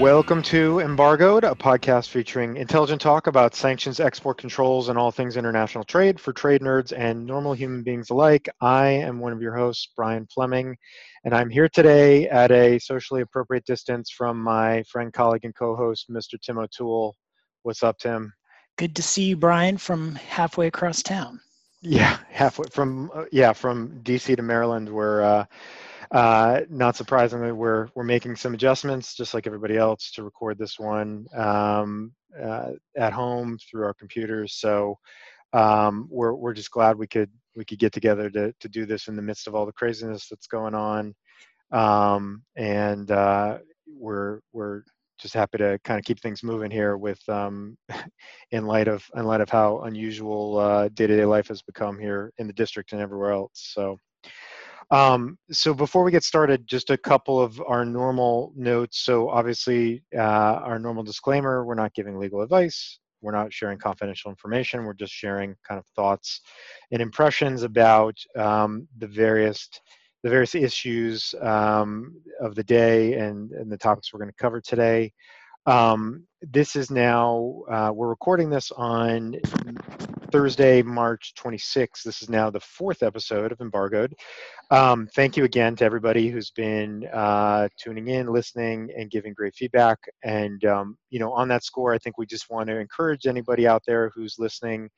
Welcome to Embargoed, a podcast featuring intelligent talk about sanctions, export controls, and all things international trade for trade nerds and normal human beings alike. I am one of your hosts, Brian Fleming, and I'm here today at a socially appropriate distance from my friend, colleague, and co host, Mr. Tim O'Toole. What's up, Tim? Good to see you, Brian, from halfway across town. Yeah, halfway from uh, yeah from DC to Maryland, where uh, uh, not surprisingly, we're we're making some adjustments, just like everybody else, to record this one um, uh, at home through our computers. So um, we're we're just glad we could we could get together to to do this in the midst of all the craziness that's going on, um, and uh, we're we're just happy to kind of keep things moving here with um, in light of in light of how unusual uh, day-to-day life has become here in the district and everywhere else. So. Um, so before we get started, just a couple of our normal notes. So obviously, uh, our normal disclaimer, we're not giving legal advice. We're not sharing confidential information. We're just sharing kind of thoughts and impressions about um, the various the various issues um, of the day and, and the topics we're going to cover today. Um, this is now, uh, we're recording this on Thursday, March 26th. This is now the fourth episode of Embargoed. Um, thank you again to everybody who's been uh, tuning in, listening, and giving great feedback. And, um, you know, on that score, I think we just want to encourage anybody out there who's listening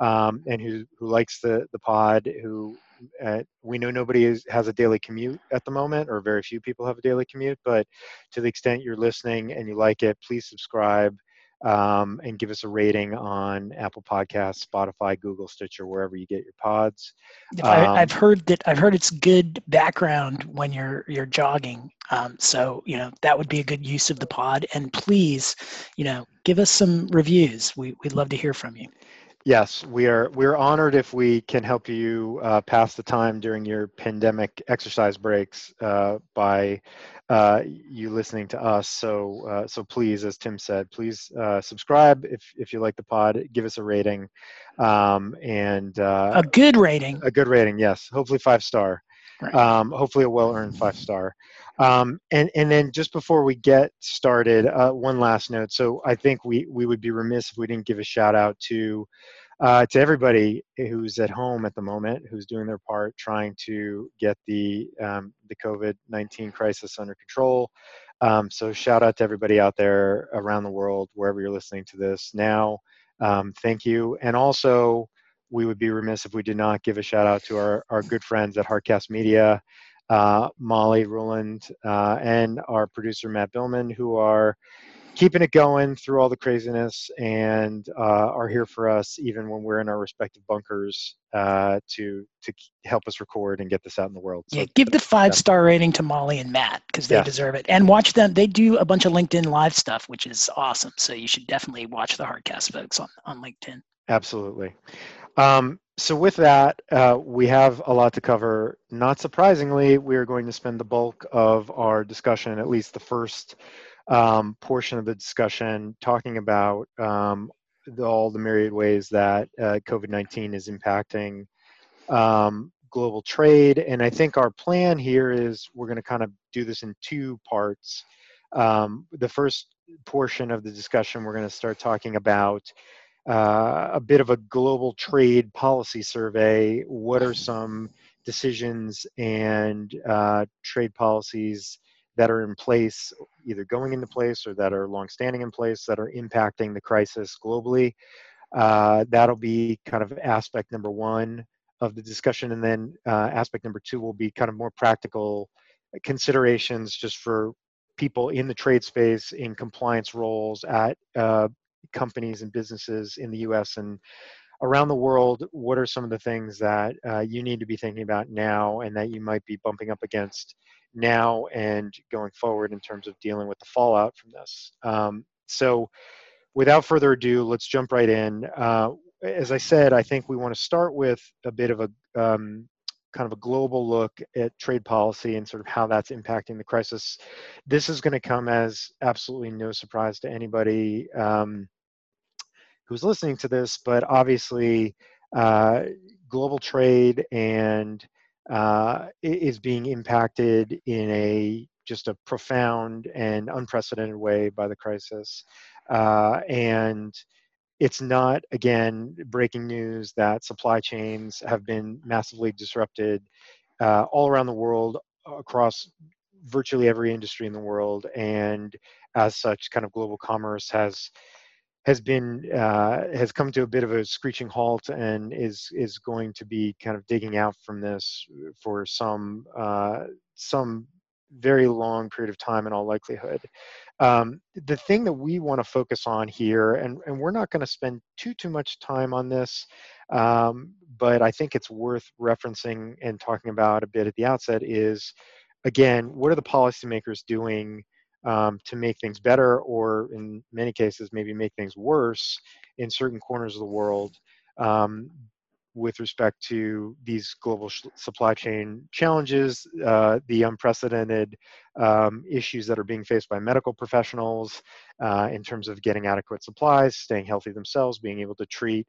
um, and who, who likes the, the pod, who uh, we know nobody is, has a daily commute at the moment, or very few people have a daily commute, but to the extent you're listening and you like it, please subscribe um, and give us a rating on Apple Podcasts, Spotify, Google, Stitcher, wherever you get your pods. Um, I, have heard that I've heard it's good background when you're you're jogging. Um, so you know that would be a good use of the pod. And please, you know, give us some reviews. We we'd love to hear from you. Yes, we are. We're honored if we can help you uh, pass the time during your pandemic exercise breaks uh, by uh, you listening to us. So, uh, so please, as Tim said, please uh, subscribe if if you like the pod. Give us a rating, um, and uh, a good rating. A good rating, yes. Hopefully five star. Right. Um, hopefully a well earned five star. Um, and and then just before we get started, uh, one last note. So I think we we would be remiss if we didn't give a shout out to uh, to everybody who's at home at the moment, who's doing their part trying to get the um, the COVID nineteen crisis under control. Um, so shout out to everybody out there around the world, wherever you're listening to this now. Um, thank you, and also we would be remiss if we did not give a shout out to our our good friends at Heartcast Media. Uh, Molly Ruland uh, and our producer Matt Billman, who are keeping it going through all the craziness and uh, are here for us even when we're in our respective bunkers uh, to to help us record and get this out in the world. So yeah, give the five star rating to Molly and Matt because they yeah. deserve it, and watch them. They do a bunch of LinkedIn live stuff, which is awesome. So you should definitely watch the Heartcast folks on on LinkedIn. Absolutely. Um, so with that, uh, we have a lot to cover. Not surprisingly, we are going to spend the bulk of our discussion, at least the first um, portion of the discussion talking about um, the, all the myriad ways that uh, COVID 19 is impacting um, global trade. And I think our plan here is we're going to kind of do this in two parts. Um, the first portion of the discussion, we're going to start talking about uh, a bit of a global trade policy survey. What are some decisions and uh, trade policies that are in place, either going into place or that are longstanding in place that are impacting the crisis globally. Uh, that'll be kind of aspect number one of the discussion. And then uh, aspect number two will be kind of more practical considerations just for people in the trade space in compliance roles at uh, companies and businesses in the US and around the world. What are some of the things that uh, you need to be thinking about now and that you might be bumping up against now and going forward in terms of dealing with the fallout from this. Um, so, without further ado, let's jump right in. Uh, as I said, I think we want to start with a bit of a um, kind of a global look at trade policy and sort of how that's impacting the crisis. This is going to come as absolutely no surprise to anybody um, who's listening to this, but obviously, uh, global trade and uh, is being impacted in a just a profound and unprecedented way by the crisis. Uh, and it's not, again, breaking news that supply chains have been massively disrupted uh, all around the world across virtually every industry in the world. And as such, kind of global commerce has has been uh, has come to a bit of a screeching halt and is is going to be kind of digging out from this for some uh, some very long period of time in all likelihood. Um, the thing that we want to focus on here, and, and we're not going to spend too too much time on this, um, but I think it's worth referencing and talking about a bit at the outset is, again, what are the policymakers doing um, to make things better, or in many cases, maybe make things worse in certain corners of the world? Um, with respect to these global sh- supply chain challenges, uh, the unprecedented um, issues that are being faced by medical professionals uh, in terms of getting adequate supplies, staying healthy themselves, being able to treat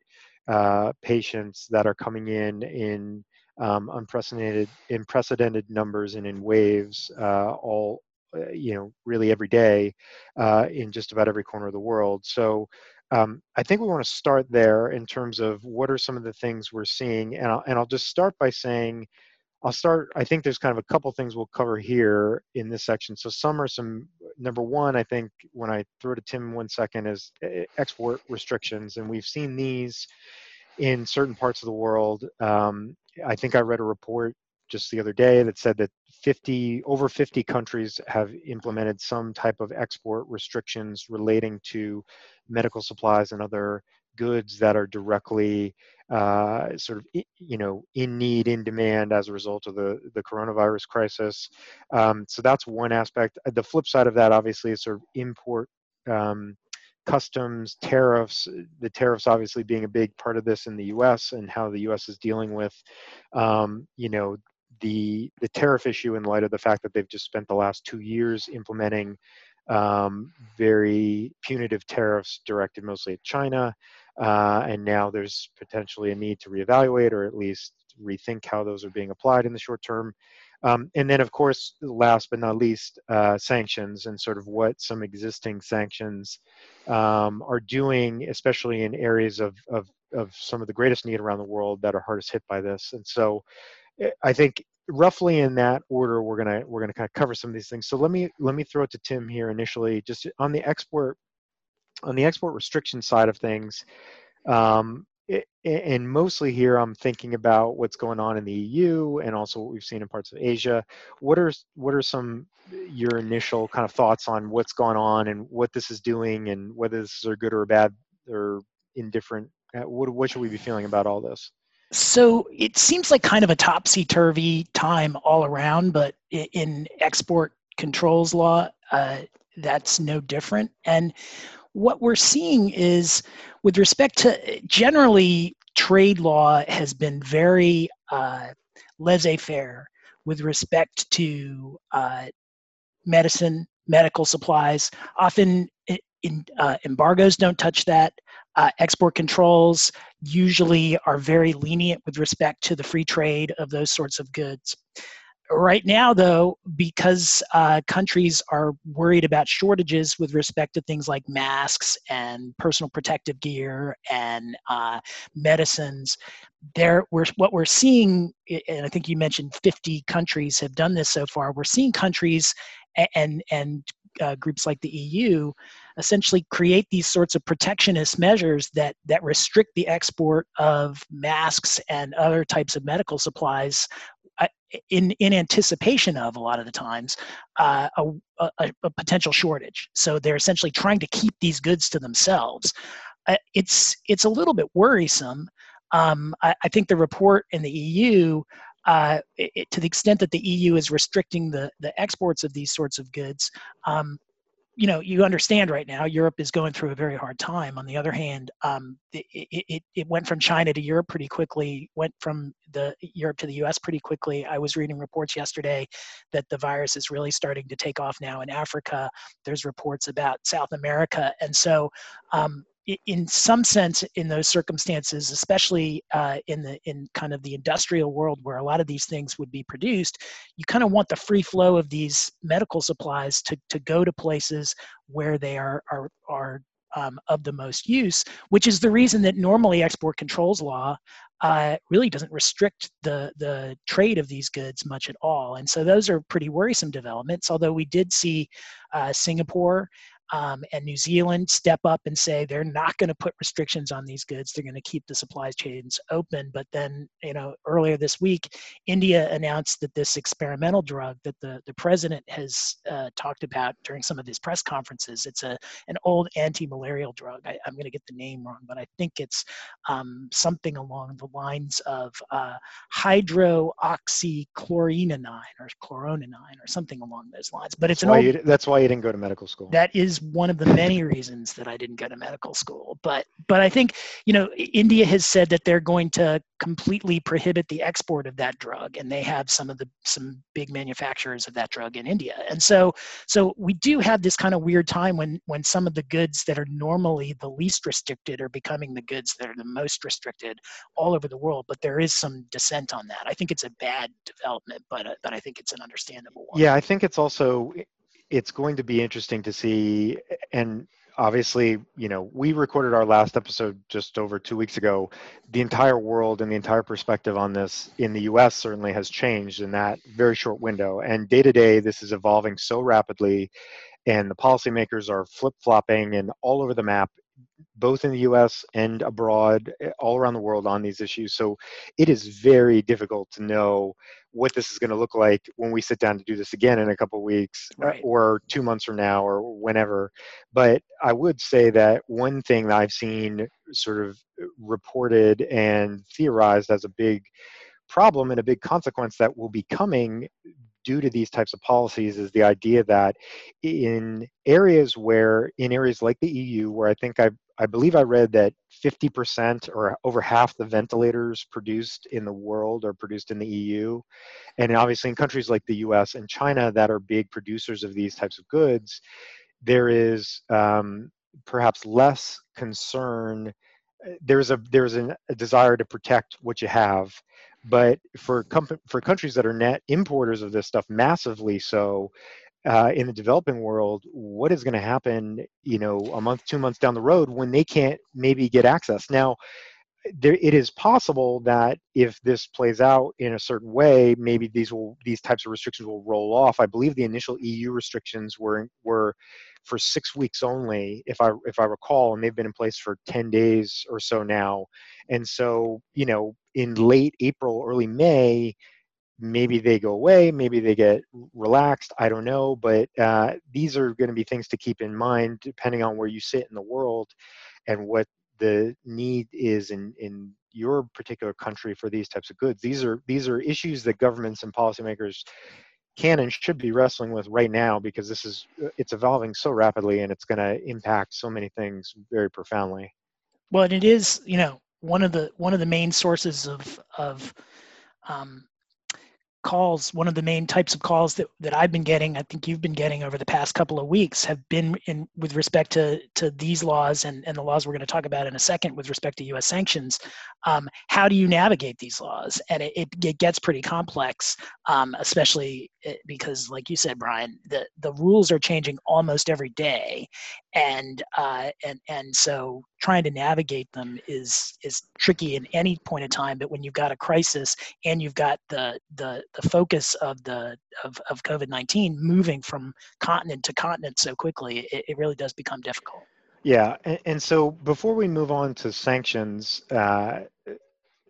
uh, patients that are coming in in um, unprecedented, unprecedented numbers and in waves, uh, all uh, you know, really every day uh, in just about every corner of the world. So um, I think we want to start there in terms of what are some of the things we're seeing, and I'll, and I'll just start by saying, I'll start. I think there's kind of a couple things we'll cover here in this section. So some are some. Number one, I think when I throw to Tim one second is eh, export restrictions, and we've seen these in certain parts of the world. Um, I think I read a report just the other day that said that 50 over 50 countries have implemented some type of export restrictions relating to medical supplies and other goods that are directly uh, sort of you know in need in demand as a result of the the coronavirus crisis. Um, so that's one aspect. The flip side of that obviously is sort of import um, customs tariffs the tariffs obviously being a big part of this in the us and how the us is dealing with um, you know the the tariff issue in light of the fact that they've just spent the last two years implementing um, very punitive tariffs directed mostly at China, uh, and now there's potentially a need to reevaluate or at least rethink how those are being applied in the short term. Um, and then, of course, last but not least, uh, sanctions and sort of what some existing sanctions um, are doing, especially in areas of, of, of some of the greatest need around the world that are hardest hit by this. And so, I think roughly in that order we're gonna we're gonna kind of cover some of these things. So let me let me throw it to tim here initially just on the export on the export restriction side of things um, it, and mostly here i'm thinking about what's going on in the eu and also what we've seen in parts of asia. What are what are some your initial kind of thoughts on what's going on and what this is doing and whether this is good or bad or indifferent? Uh, what, what should we be feeling about all this so it seems like kind of a topsy turvy time all around, but in export controls law, uh, that's no different. And what we're seeing is, with respect to generally, trade law has been very uh, laissez faire with respect to uh, medicine, medical supplies. Often, in, uh, embargoes don't touch that. Uh, export controls usually are very lenient with respect to the free trade of those sorts of goods. Right now, though, because uh, countries are worried about shortages with respect to things like masks and personal protective gear and uh, medicines, there we're, what we're seeing, and I think you mentioned 50 countries have done this so far. We're seeing countries and and uh, groups like the EU essentially create these sorts of protectionist measures that that restrict the export of masks and other types of medical supplies uh, in in anticipation of a lot of the times uh, a, a, a, potential shortage. So they're essentially trying to keep these goods to themselves. Uh, it's it's a little bit worrisome. Um, I, I, think the report in the EU. Uh, it, to the extent that the EU is restricting the, the exports of these sorts of goods, um, you know you understand right now europe is going through a very hard time. On the other hand um, it, it, it went from china to europe pretty quickly went from the europe to the us pretty quickly. I was reading reports yesterday that the virus is really starting to take off now in africa. There's reports about south america. And so um, in some sense, in those circumstances, especially uh, in the in kind of the industrial world where a lot of these things would be produced, you kind of want the free flow of these medical supplies to to go to places where they are are are um, of the most use, which is the reason that normally export controls law uh, really doesn't restrict the the trade of these goods much at all. And so those are pretty worrisome developments. Although we did see uh, Singapore um, and New Zealand step up and say they're not going to put restrictions on these goods. They're going to keep the supply chains open. But then, you know, earlier this week, India announced that this experimental drug that the, the president has uh, talked about during some of his press conferences, it's a an old anti-malarial drug. I, am going to get the name wrong, but I think it's um, something along the lines of uh, hydroxychloroquine or chloronine or something along those lines. But it's that's an why old, you, that's why you didn't go to medical school. That is one of the many reasons that I didn't go to medical school. But but I think you know India has said that they're going to completely prohibit the export of that drug, and they have some of the some big manufacturers of that drug in India. And so so we do have this kind of weird time when when some of the goods that are normally the least restricted are becoming the goods that are the most restricted all over the world. But there is some dissent on that. I think it's a bad development, but uh, but I think it's an understandable one. Yeah, I think it's also it's going to be interesting to see and obviously you know we recorded our last episode just over two weeks ago. The entire world and the entire perspective on this in the us certainly has changed in that very short window. And day to day this is evolving so rapidly and the policymakers are flip-flopping and all over the map both in the US and abroad, eh, all around the world on these issues. So it is very difficult to know what this is going to look like when we sit down to do this again in a couple weeks uh, right. or two months from now or whenever. But I would say that one thing that I've seen sort of reported and theorized as a big problem and a big consequence that will be coming due to these types of policies is the idea that in areas where in areas like the EU where I think I I believe I read that 50% or over half the ventilators produced in the world are produced in the EU and obviously in countries like the US and China that are big producers of these types of goods there is um, perhaps less concern there's a there's an, a desire to protect what you have but for for countries that are net importers of this stuff massively so uh, in the developing world what is going to happen you know a month two months down the road when they can't maybe get access? Now there, it is possible that if this plays out in a certain way, maybe these will these types of restrictions will roll off. I believe the initial EU restrictions were were for six weeks only, if I if I recall, and they've been in place for ten days or so now. And so, you know, in late April, early May, maybe they go away, maybe they get relaxed. I don't know, but uh, these are going to be things to keep in mind depending on where you sit in the world and what the need is in in your particular country for these types of goods. These are these are issues that governments and policymakers can and should be wrestling with right now because this is uh, it's evolving so rapidly and it's going to impact so many things very profoundly. Well, and it is you know one of the one of the main sources of of um, calls one of the main types of calls that, that i've been getting i think you've been getting over the past couple of weeks have been in with respect to to these laws and, and the laws we're going to talk about in a second with respect to us sanctions um, how do you navigate these laws? And it, it, it gets pretty complex um, especially eh, because like you said brian the, the rules are changing almost every day. And uh, and and so trying to navigate them is is tricky in any point in time but when you've got a crisis and you've got the the the focus of the of, of covid-19 moving from continent to continent so quickly it, it really does become difficult. Yeah and, and, so before we move on to sanctions uh,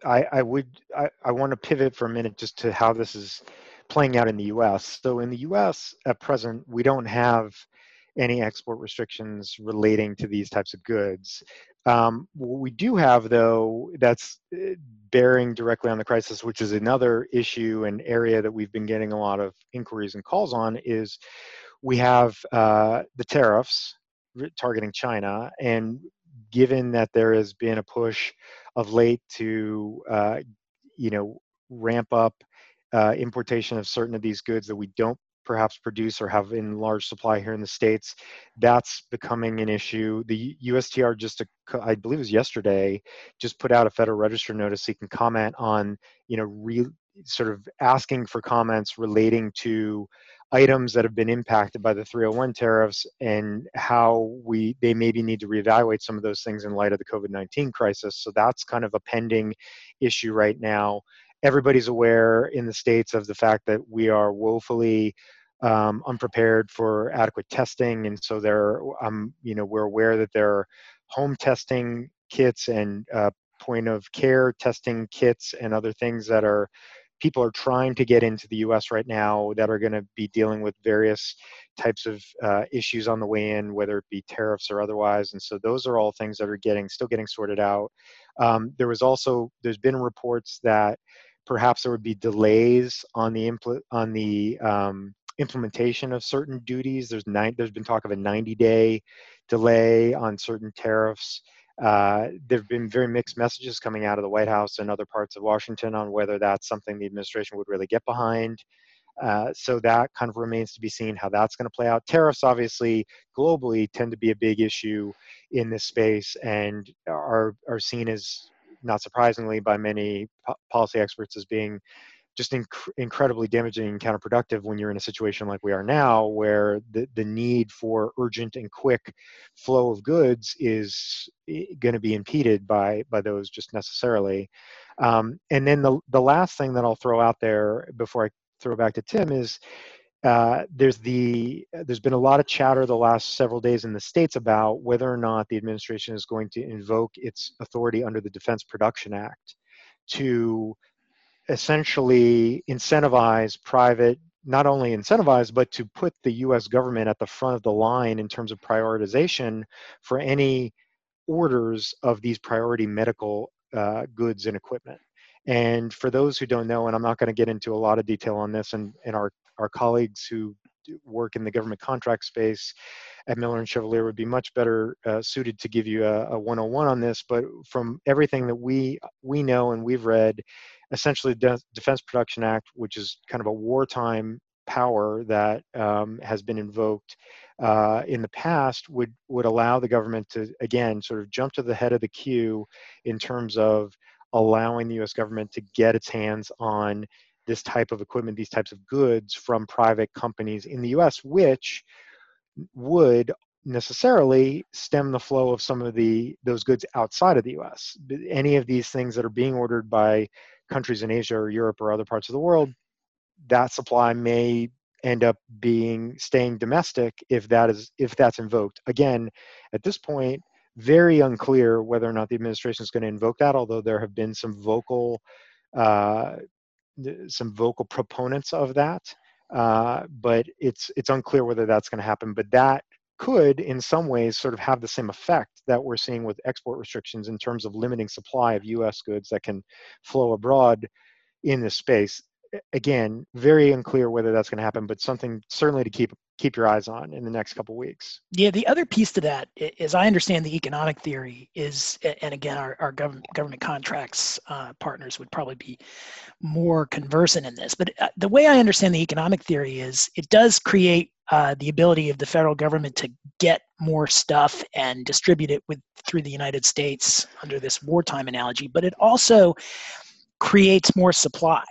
I, I would I, I want to pivot for a minute just to how this is playing out in the us so in the us at present we don't have any export restrictions relating to these types of goods. Um, what we do have, though, that's uh, bearing directly on the crisis, which is another issue and area that we've been getting a lot of inquiries and calls on, is we have uh, the tariffs targeting China. And given that there has been a push of late to, uh, you know, ramp up uh, importation of certain of these goods that we don't perhaps produce or have in large supply here in the states. That's becoming an issue. The USTR just, I believe it was yesterday, just put out a Federal Register notice so you can comment on, you know, re, sort of asking for comments relating to items that have been impacted by the 301 tariffs and how we they maybe need to reevaluate some of those things in light of the COVID-19 crisis. So that's kind of a pending issue right now. Everybody's aware in the states of the fact that we are woefully um, unprepared for adequate testing, and so there, um, you know, we're aware that there are home testing kits and uh, point of care testing kits and other things that are people are trying to get into the US right now that are going to be dealing with various types of uh, issues on the way in, whether it be tariffs or otherwise. And so those are all things that are getting still getting sorted out. Um, there was also there's been reports that perhaps there would be delays on the impl- on the um, implementation of certain duties. There's nine, there's been talk of a 90 day delay on certain tariffs. Uh, there have been very mixed messages coming out of the White House and other parts of Washington on whether that's something the administration would really get behind. Uh, so that kind of remains to be seen how that's going to play out. Tariffs, obviously, globally tend to be a big issue in this space and are are seen as, not surprisingly, by many po- policy experts as being just inc- incredibly damaging and counterproductive when you're in a situation like we are now, where the, the need for urgent and quick flow of goods is going to be impeded by by those just necessarily. Um, and then the the last thing that I'll throw out there before I throw back to Tim is. Uh, there's the there's been a lot of chatter the last several days in the states about whether or not the administration is going to invoke its authority under the Defense Production Act to essentially incentivize private not only incentivize but to put the US government at the front of the line in terms of prioritization for any orders of these priority medical uh, goods and equipment and for those who don't know and i'm not going to get into a lot of detail on this and, and our, our colleagues who work in the government contract space at Miller and Chevalier would be much better uh, suited to give you a, a 101 on this. But from everything that we we know and we've read, essentially the Defense Production Act, which is kind of a wartime power that um, has been invoked uh, in the past, would would allow the government to again sort of jump to the head of the queue in terms of allowing the U.S. government to get its hands on this type of equipment, these types of goods from private companies in the US, which would necessarily stem the flow of some of the those goods outside of the US. Any of these things that are being ordered by countries in Asia or Europe or other parts of the world, that supply may end up being staying domestic if that is if that's invoked. Again, at this point, very unclear whether or not the administration is going to invoke that. Although there have been some vocal uh, some vocal proponents of that, uh, but it's it's unclear whether that's going to happen. But that could, in some ways, sort of have the same effect that we're seeing with export restrictions in terms of limiting supply of U.S. goods that can flow abroad in this space. Again, very unclear whether that's going to happen, but something certainly to keep keep your eyes on in the next couple weeks. Yeah, the other piece to that, as I understand the economic theory, is, and again, our, our government government contracts uh, partners would probably be more conversant in this. But uh, the way I understand the economic theory is, it does create uh, the ability of the federal government to get more stuff and distribute it with through the United States under this wartime analogy, but it also creates more supply.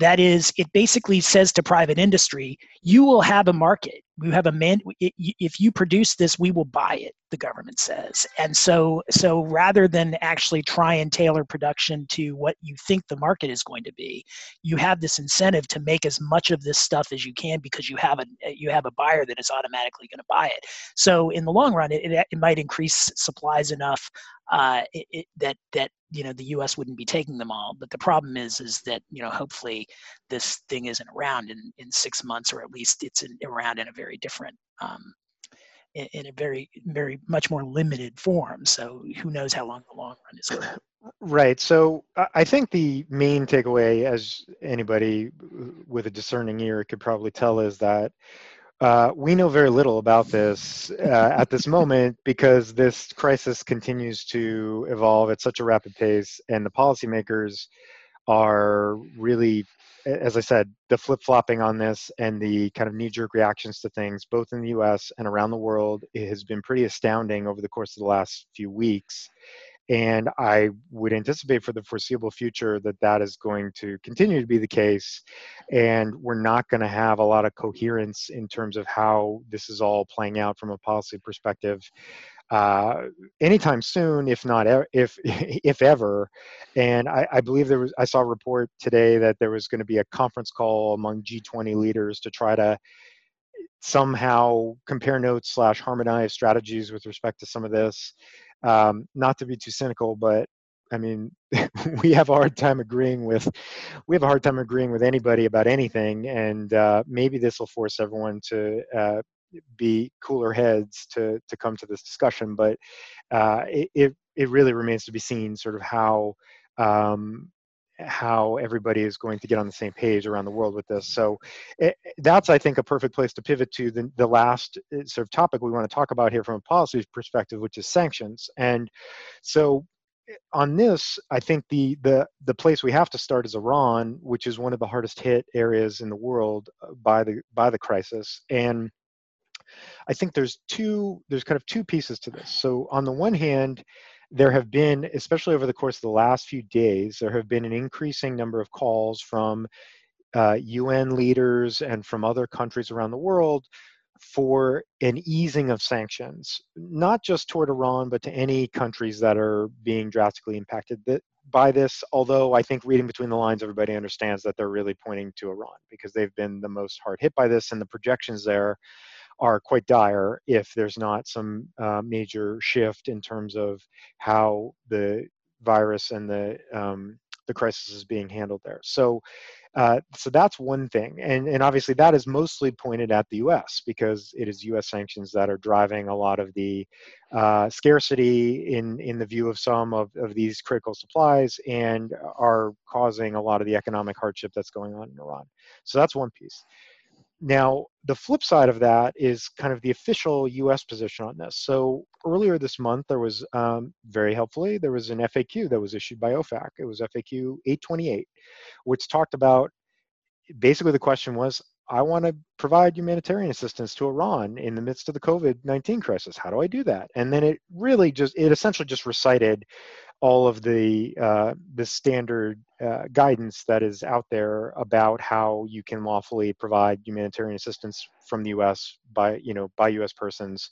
That is, it basically says to private industry, you will have a market. We have a man. If you produce this, we will buy it. The government says, and so so rather than actually try and tailor production to what you think the market is going to be, you have this incentive to make as much of this stuff as you can because you have a you have a buyer that is automatically going to buy it. So in the long run, it, it, it might increase supplies enough uh, it, it, that that you know the U.S. wouldn't be taking them all. But the problem is is that you know hopefully this thing isn't around in in six months, or at least it's in, around in a very different. Um, in, in a very, very much more limited form. So who knows how long the long run is going. Right. So I think the main takeaway, as anybody with a discerning ear could probably tell, is that uh, we know very little about this uh, at this moment because this crisis continues to evolve at such a rapid pace, and the policymakers are really as I said, the flip flopping on this and the kind of knee jerk reactions to things, both in the US and around the world, it has been pretty astounding over the course of the last few weeks. And I would anticipate for the foreseeable future that that is going to continue to be the case. And we're not going to have a lot of coherence in terms of how this is all playing out from a policy perspective uh, anytime soon, if not if if ever. And I, I, believe there was I saw a report today that there was going to be a conference call among G20 leaders to try to somehow compare notes slash harmonize strategies with respect to some of this. Um, not to be too cynical, but I mean, we have a hard time agreeing with we have a hard time agreeing with anybody about anything, and uh, maybe this will force everyone to uh, be cooler heads to to come to this discussion. But uh, it it really remains to be seen, sort of how. Um, how everybody is going to get on the same page around the world with this. So it, that's, I think, a perfect place to pivot to the, the last uh, sort of topic we want to talk about here from a policy perspective, which is sanctions. And so eh, on this, I think the the the place we have to start is Iran, which is one of the hardest hit areas in the world uh, by the by the crisis. And I think there's two there's kind of two pieces to this. So on the one hand, there have been, especially over the course of the last few days, there have been an increasing number of calls from uh, UN leaders and from other countries around the world for an easing of sanctions, not just toward Iran, but to any countries that are being drastically impacted by this. Although I think reading between the lines, everybody understands that they're really pointing to Iran because they've been the most hard hit by this, and the projections there are quite dire if there's not some uh, major shift in terms of how the virus and the um, the crisis is being handled there. So, uh, so that's one thing, and and obviously that is mostly pointed at the U.S. because it is U.S. sanctions that are driving a lot of the uh, scarcity in in the view of some of of these critical supplies and are causing a lot of the economic hardship that's going on in Iran. So that's one piece. Now, the flip side of that is kind of the official US position on this. So earlier this month, there was um, very helpfully, there was an FAQ that was issued by OFAC. It was FAQ 828, which talked about basically the question was I want to provide humanitarian assistance to Iran in the midst of the COVID 19 crisis. How do I do that? And then it really just, it essentially just recited all of the uh, the standard uh, guidance that is out there about how you can lawfully provide humanitarian assistance from the U.S. by you know by U.S. persons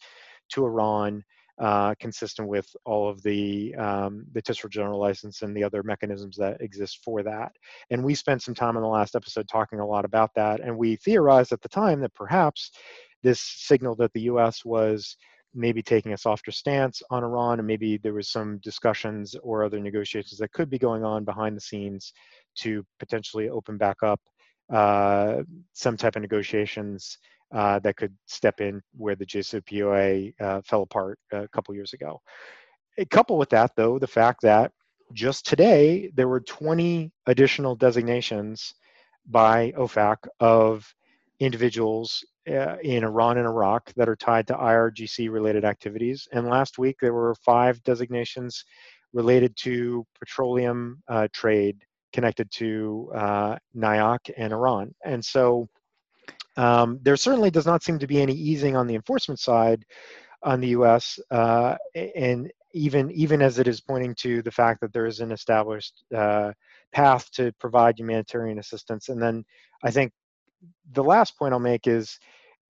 to Iran, uh, consistent with all of the um, the TSRA general license and the other mechanisms that exist for that. And we spent some time in the last episode talking a lot about that, and we theorized at the time that perhaps this signal that the U.S. was maybe taking a softer stance on Iran, and maybe there was some discussions or other negotiations that could be going on behind the scenes to potentially open back up uh, some type of negotiations uh, that could step in where the JCPOA uh, fell apart a couple years ago. A couple with that, though, the fact that just today there were 20 additional designations by OFAC of individuals uh, in Iran and Iraq that are tied to IRGC related activities. And last week there were five designations related to petroleum uh, trade connected to uh, NIOC and Iran. And so um, there certainly does not seem to be any easing on the enforcement side on the U.S. Uh, and even even as it is pointing to the fact that there is an established uh, path to provide humanitarian assistance. And then I think the last point I'll make is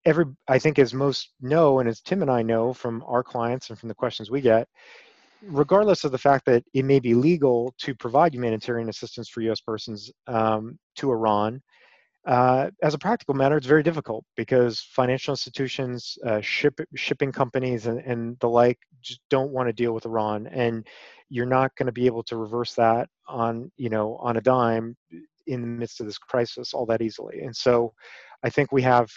every I think as most know and as Tim and I know from our clients and from the questions we get, regardless of the fact that it may be legal to provide humanitarian assistance for U.S. persons um, to Iran, uh, as a practical matter, it's very difficult because financial institutions, uh, ship, shipping companies, and, and the like just don't want to deal with Iran, and you're not going to be able to reverse that on you know on a dime in the midst of this crisis all that easily. And so, I think we have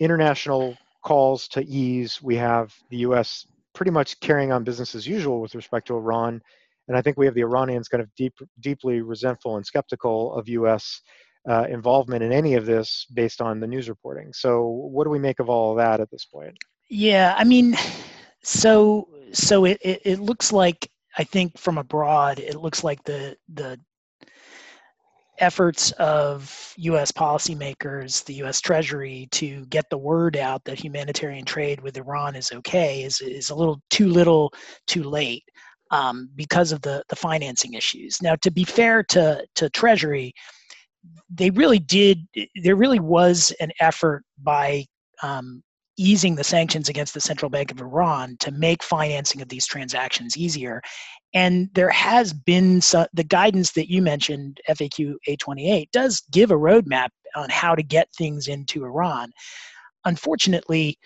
international calls to ease. We have the U.S. pretty much carrying on business as usual with respect to Iran, and I think we have the Iranians kind of deep, deeply resentful and skeptical of U.S. Uh, involvement in any of this based on the news reporting. So, what do we make of all of that at this point? Yeah, I mean, so so it, it, it looks like I think from abroad, it looks like the the efforts of U.S. policymakers, the U.S. Treasury, to get the word out that humanitarian trade with Iran is okay is, is a little too little, too late um, because of the, the financing issues. Now, to be fair to, to Treasury, they really did, there really was an effort by um, easing the sanctions against the central bank of Iran to make financing of these transactions easier. And there has been some, the guidance that you mentioned, FAQ 828, does give a roadmap on how to get things into Iran. Unfortunately,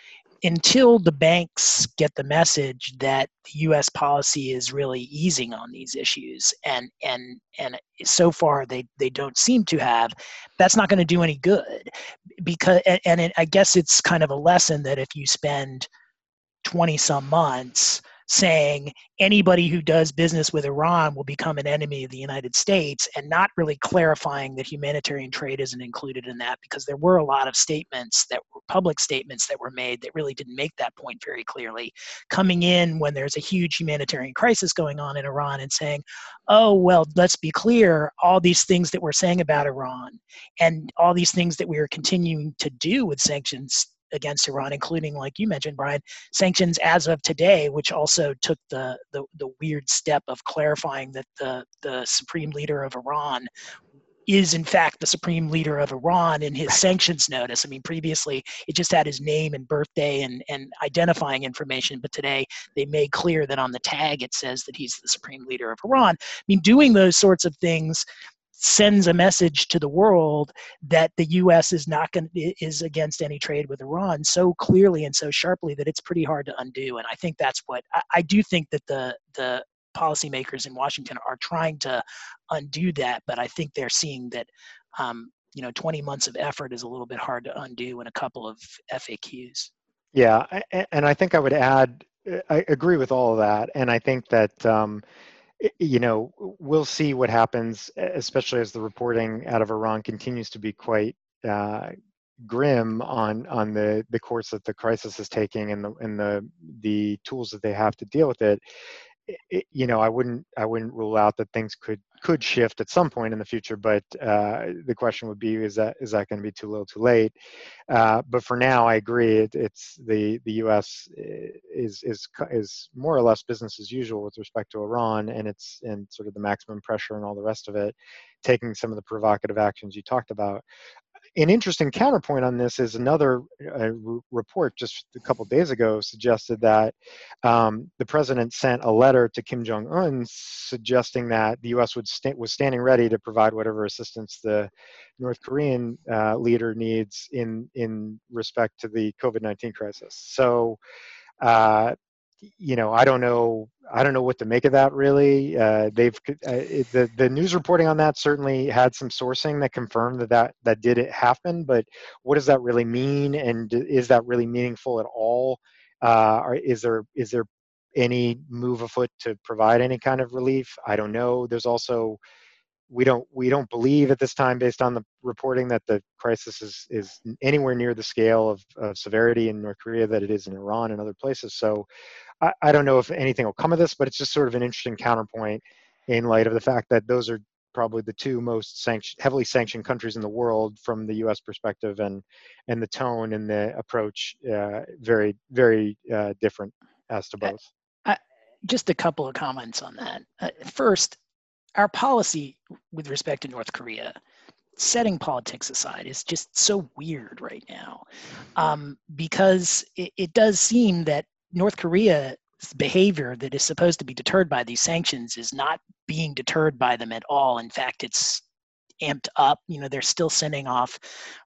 until the banks get the message that U.S. policy is really easing on these issues, and and and so far they they don't seem to have, that's not going to do any good, because and it, I guess it's kind of a lesson that if you spend twenty some months saying anybody who does business with Iran will become an enemy of the United States and not really clarifying that humanitarian trade isn't included in that because there were a lot of statements that were public statements that were made that really didn't make that point very clearly. Coming in when there's a huge humanitarian crisis going on in Iran and saying, oh, well, let's be clear, all these things that we're saying about Iran and all these things that we are continuing to do with sanctions against Iran, including, like you mentioned, Brian, sanctions as of today, which also took the, the, the weird step of clarifying that the, the supreme leader of Iran is in fact the supreme leader of Iran in his sanctions notice. I mean, previously it just had his name and birthday and, and identifying information, but today they made clear that on the tag it says that he's the supreme leader of Iran. I mean, doing those sorts of things sends a message to the world that the U.S. is not going is against any trade with Iran so clearly and so sharply that it's pretty hard to undo. And I think that's what I, I do think that the the policymakers in Washington are trying to undo that, but I think they're seeing that. Um, you know, 20 months of effort is a little bit hard to undo in a couple of FAQs. Yeah, and I think I would add, I agree with all of that, and I think that um, you know, we'll see what happens, especially as the reporting out of Iran continues to be quite uh, grim on on the the course that the crisis is taking and the and the the tools that they have to deal with it. It, you know, I wouldn't I wouldn't rule out that things could could shift at some point in the future. But uh, the question would be: Is that is that going to be too little, too late? Uh, but for now, I agree. It, it's the the U.S. is is is more or less business as usual with respect to Iran, and it's and sort of the maximum pressure and all the rest of it, taking some of the provocative actions you talked about an interesting counterpoint on this is another uh, report just a couple days ago suggested that um, the president sent a letter to Kim Jong Un suggesting that the U.S. would was standing ready to provide whatever assistance the North Korean uh, leader needs in in respect to the COVID nineteen crisis. So. Uh, you know, I don't know. I don't know what to make of that. Really, uh, they've uh, the the news reporting on that certainly had some sourcing that confirmed that that that did it happen. But what does that really mean? And is that really meaningful at all? Uh, or is there is there any move afoot to provide any kind of relief? I don't know. There's also we don't we don't believe at this time based on the reporting that the crisis is is anywhere near the scale of, of severity in North Korea that it is in Iran and other places. So I, I don't know if anything will come of this, but it's just sort of an interesting counterpoint in light of the fact that those are probably the two most sanctioned, heavily sanctioned countries in the world from the U.S. perspective, and and the tone and the approach uh, very very uh, different as to both. Uh, just a couple of comments on that. Uh, first, our policy with respect to North Korea, setting politics aside, is just so weird right now, um, because it, it does seem that North Korea's behavior that is supposed to be deterred by these sanctions is not being deterred by them at all. In fact, it's amped up. You know, they're still sending off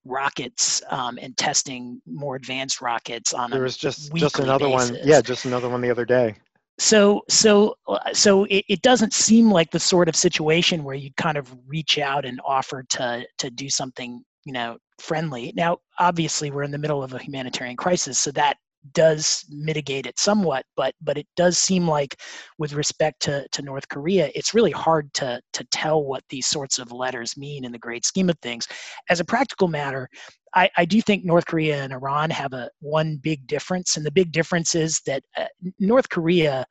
rockets um, and testing more advanced rockets on. There was just just another basis. one. Yeah, just another one the other day. So so uh, so it, it doesn't seem like the sort of situation where you kind of reach out and offer to to do something you know friendly. Now, obviously, we're in the middle of a humanitarian crisis, so that does mitigate it somewhat, but but it does seem like with respect to, to North Korea, it's really hard to to tell what these sorts of letters mean in the great scheme of things. As a practical matter, I, I do think North Korea and Iran have a one big difference, and the big difference is that uh, North Korea,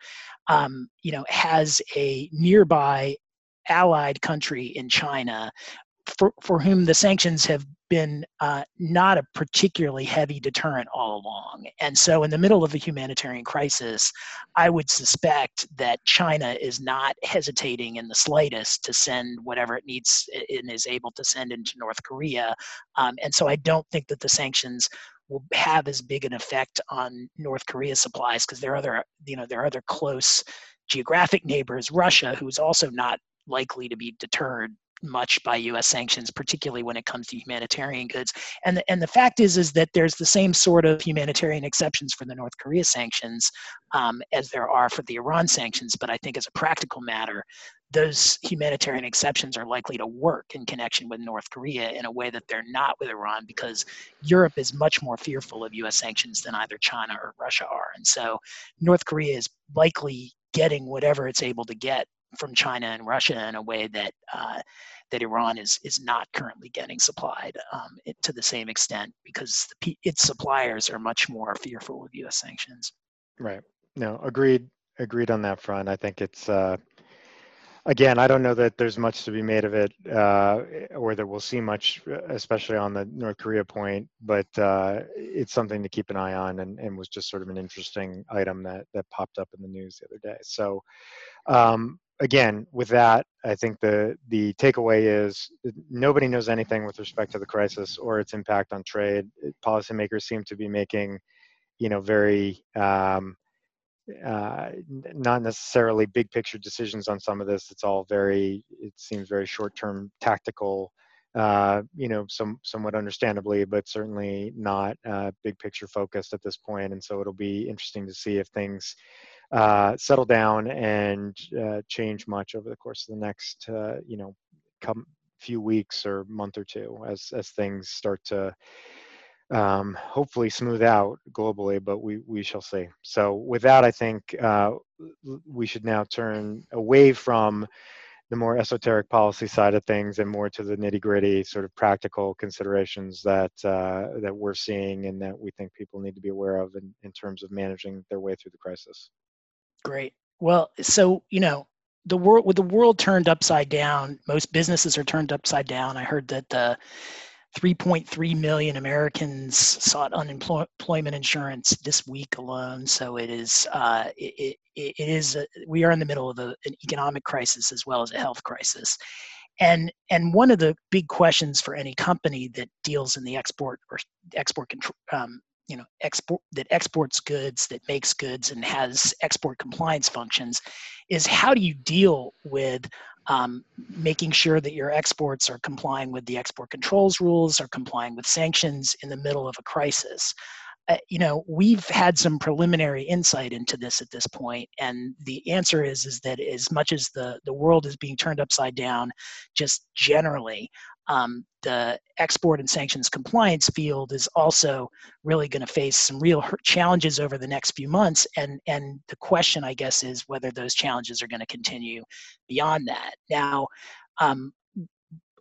um, you know, has a nearby allied country in China for, for whom the sanctions have been uh, not a particularly heavy deterrent all along. And so, in the middle of a humanitarian crisis, I would suspect that China is not hesitating in the slightest to send whatever it needs and is able to send into North Korea. Um, and so, I don't think that the sanctions will have as big an effect on North Korea supplies because there are other, you know, there are other close geographic neighbors, Russia, who's also not likely to be deterred much by U.S. sanctions, particularly when it comes to humanitarian goods. And the, and the fact is is that there's the same sort of humanitarian exceptions for the North Korea sanctions um, as there are for the Iran sanctions. But I think as a practical matter, those humanitarian exceptions are likely to work in connection with North Korea in a way that they're not with Iran because Europe is much more fearful of US sanctions than either China or Russia are. And so North Korea is likely getting whatever it's able to get from China and Russia in a way that uh, that Iran is is not currently getting supplied um, it, to the same extent because the, its suppliers are much more fearful of U.S. sanctions. Right. No, agreed. Agreed on that front. I think it's uh, again. I don't know that there's much to be made of it, uh, or that we'll see much, especially on the North Korea point. But uh, it's something to keep an eye on, and, and was just sort of an interesting item that that popped up in the news the other day. So. Um, again, with that, I think the the takeaway is nobody knows anything with respect to the crisis or its impact on trade. Policymakers seem to be making, you know, very um, uh, not necessarily big picture decisions on some of this. It's all very, it seems very short term tactical. Uh, you know, some somewhat understandably, but certainly not uh, big picture focused at this point. And so it'll be interesting to see if things uh, settle down and uh, change much over the course of the next, uh, you know, come few weeks or month or two as as things start to um, hopefully smooth out globally, but we we shall see. So with that, I think uh, we should now turn away from the more esoteric policy side of things and more to the nitty gritty sort of practical considerations that uh, that we're seeing and that we think people need to be aware of in, in terms of managing their way through the crisis. Great. Well, so you know, the world with the world turned upside down, most businesses are turned upside down. I heard that the 3.3 million Americans sought unemployment insurance this week alone. So it is, uh, it, it, it is, a, we are in the middle of a, an economic crisis as well as a health crisis. And, and one of the big questions for any company that deals in the export or export control, um, you know export that exports goods that makes goods and has export compliance functions is how do you deal with um, making sure that your exports are complying with the export controls rules are complying with sanctions in the middle of a crisis? Uh, you know we've had some preliminary insight into this at this point and the answer is is that as much as the the world is being turned upside down just generally um, the export and sanctions compliance field is also really going to face some real challenges over the next few months. And, and the question, I guess, is whether those challenges are going to continue beyond that. Now, um,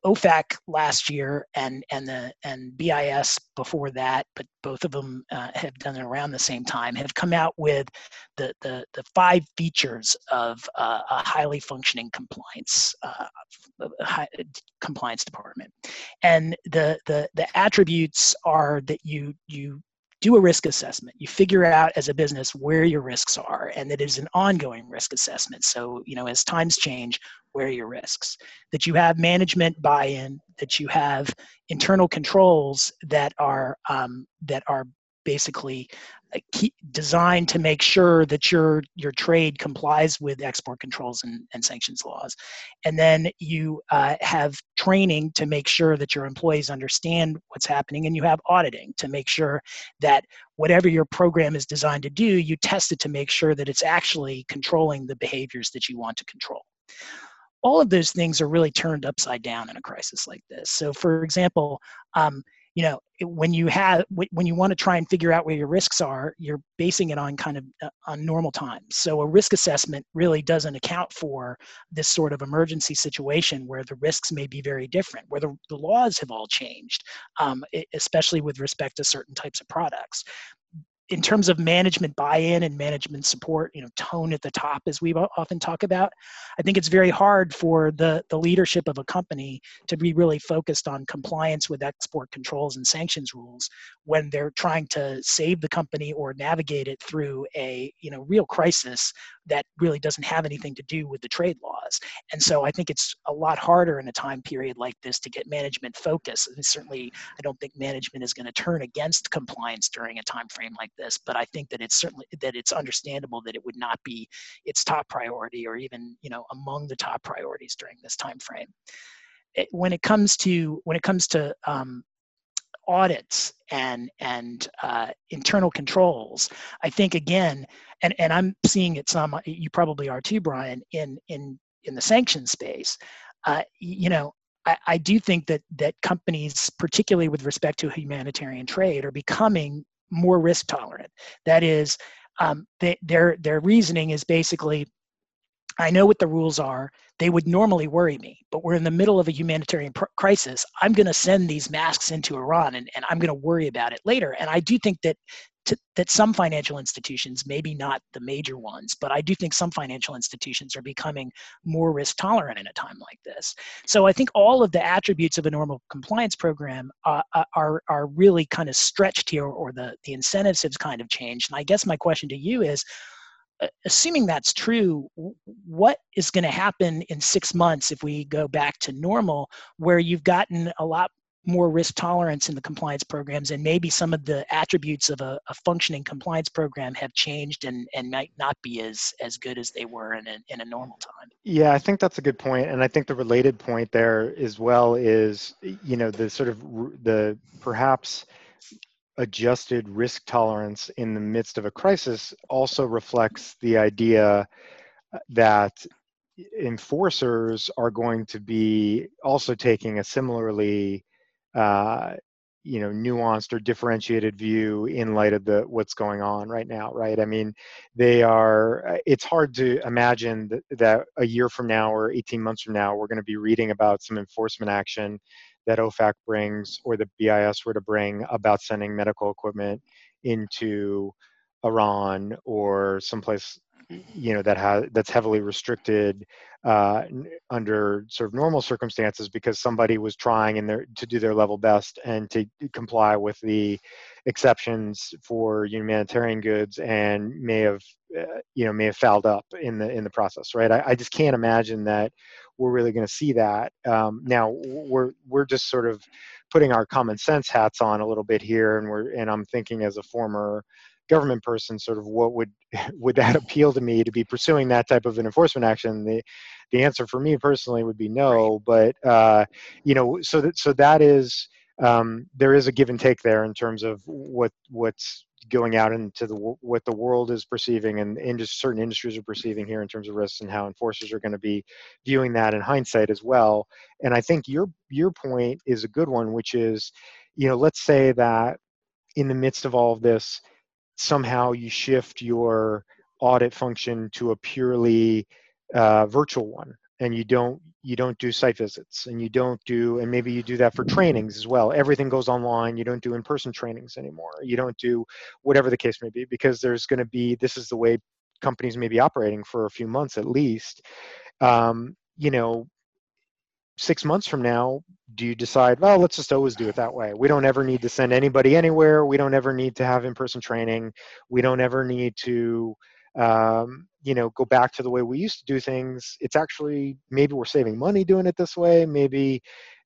OFAC last year and and the and BIS before that, but both of them uh, have done it around the same time, have come out with the the, the five features of uh, a highly functioning compliance uh, high, compliance department, and the the the attributes are that you you do a risk assessment. You figure out as a business where your risks are, and it is an ongoing risk assessment. So, you know, as times change, where your risks? That you have management buy-in, that you have internal controls that are um, that are basically designed to make sure that your your trade complies with export controls and, and sanctions laws. And then you uh, have training to make sure that your employees understand what's happening and you have auditing to make sure that whatever your program is designed to do you test it to make sure that it's actually controlling the behaviors that you want to control. All of those things are really turned upside down in a crisis like this. So for example um, you know when you have when you want to try and figure out where your risks are you're basing it on kind of uh, on normal times. So a risk assessment really doesn't account for this sort of emergency situation where the risks may be very different where the, the laws have all changed um, especially with respect to certain types of products in terms of management buy-in and management support, you know, tone at the top, as we often talk about, I think it's very hard for the the leadership of a company to be really focused on compliance with export controls and sanctions rules when they're trying to save the company or navigate it through a you know real crisis that really doesn't have anything to do with the trade laws. And so I think it's a lot harder in a time period like this to get management focus. And certainly, I don't think management is going to turn against compliance during a time frame like this. But I think that it's certainly that it's understandable that it would not be its top priority or even you know among the top priorities during this time frame. It, when it comes to when it comes to um, audits and and uh, internal controls i think again and and i'm seeing it some you probably are too brian in in in the sanction space uh, you know I, I do think that that companies particularly with respect to humanitarian trade are becoming more risk tolerant. That is um, they, their their reasoning is basically I know what the rules are. They would normally worry me, but we're in the middle of a humanitarian pr- crisis. I'm going to send these masks into Iran and, and I'm going to worry about it later. And I do think that to, that some financial institutions, maybe not the major ones, but I do think some financial institutions are becoming more risk tolerant in a time like this. So I think all of the attributes of a normal compliance program uh, uh are are really kind of stretched here, or the the incentives have kind of changed. And I guess my question to you is assuming that's true, what is going to happen in six months if we go back to normal, where you've gotten a lot more risk tolerance in the compliance programs and maybe some of the attributes of a, a, functioning compliance program have changed and, and might not be as, as good as they were in a, in a normal time? Yeah i think that's a good point and i think the related point there as well is you know the sort of the perhaps adjusted risk tolerance in the midst of a crisis also reflects the idea uh, that enforcers are going to be also taking a similarly uh, you know nuanced or differentiated view in light of the what's going on right now right? I mean they are uh, it's hard to imagine that, that a year from now or 18 months from now we're going to be reading about some enforcement action that OFAC brings or the BIS were to bring about sending medical equipment into Iran or someplace you know that has that's heavily restricted uh, under sort of normal circumstances because somebody was trying in their to do their level best and to comply with the exceptions for humanitarian goods and may have uh, you know may have fouled up in the in the process right? I, I just can't imagine that we're really going to see that. Um, now we're we're just sort of putting our common sense hats on a little bit here and we're and i'm thinking as a former government person sort of what would would that appeal to me to be pursuing that type of an enforcement action? The the answer for me personally would be no but uh, you know so that so that is um, there is a give and take there in terms of what what's going out into the what the world is perceiving and in certain industries are perceiving here in terms of risks and how enforcers are going to be viewing that in hindsight as well. And i think your your point is a good one which is you know let's say that in the midst of all of this somehow you shift your audit function to a purely uh, virtual one and you don't you don't do site visits and you don't do and maybe you do that for trainings as well. Everything goes online. You don't do in-person trainings anymore. You don't do whatever the case may be because there's going to be this is the way companies may be operating for a few months at least. Um, you know six months from now do you decide well let's just always do it that way. We don't ever need to send anybody anywhere. We don't ever need to have in-person training. We don't ever need to um, you know go back to the way we used to do things. It's actually maybe we're saving money doing it this way. Maybe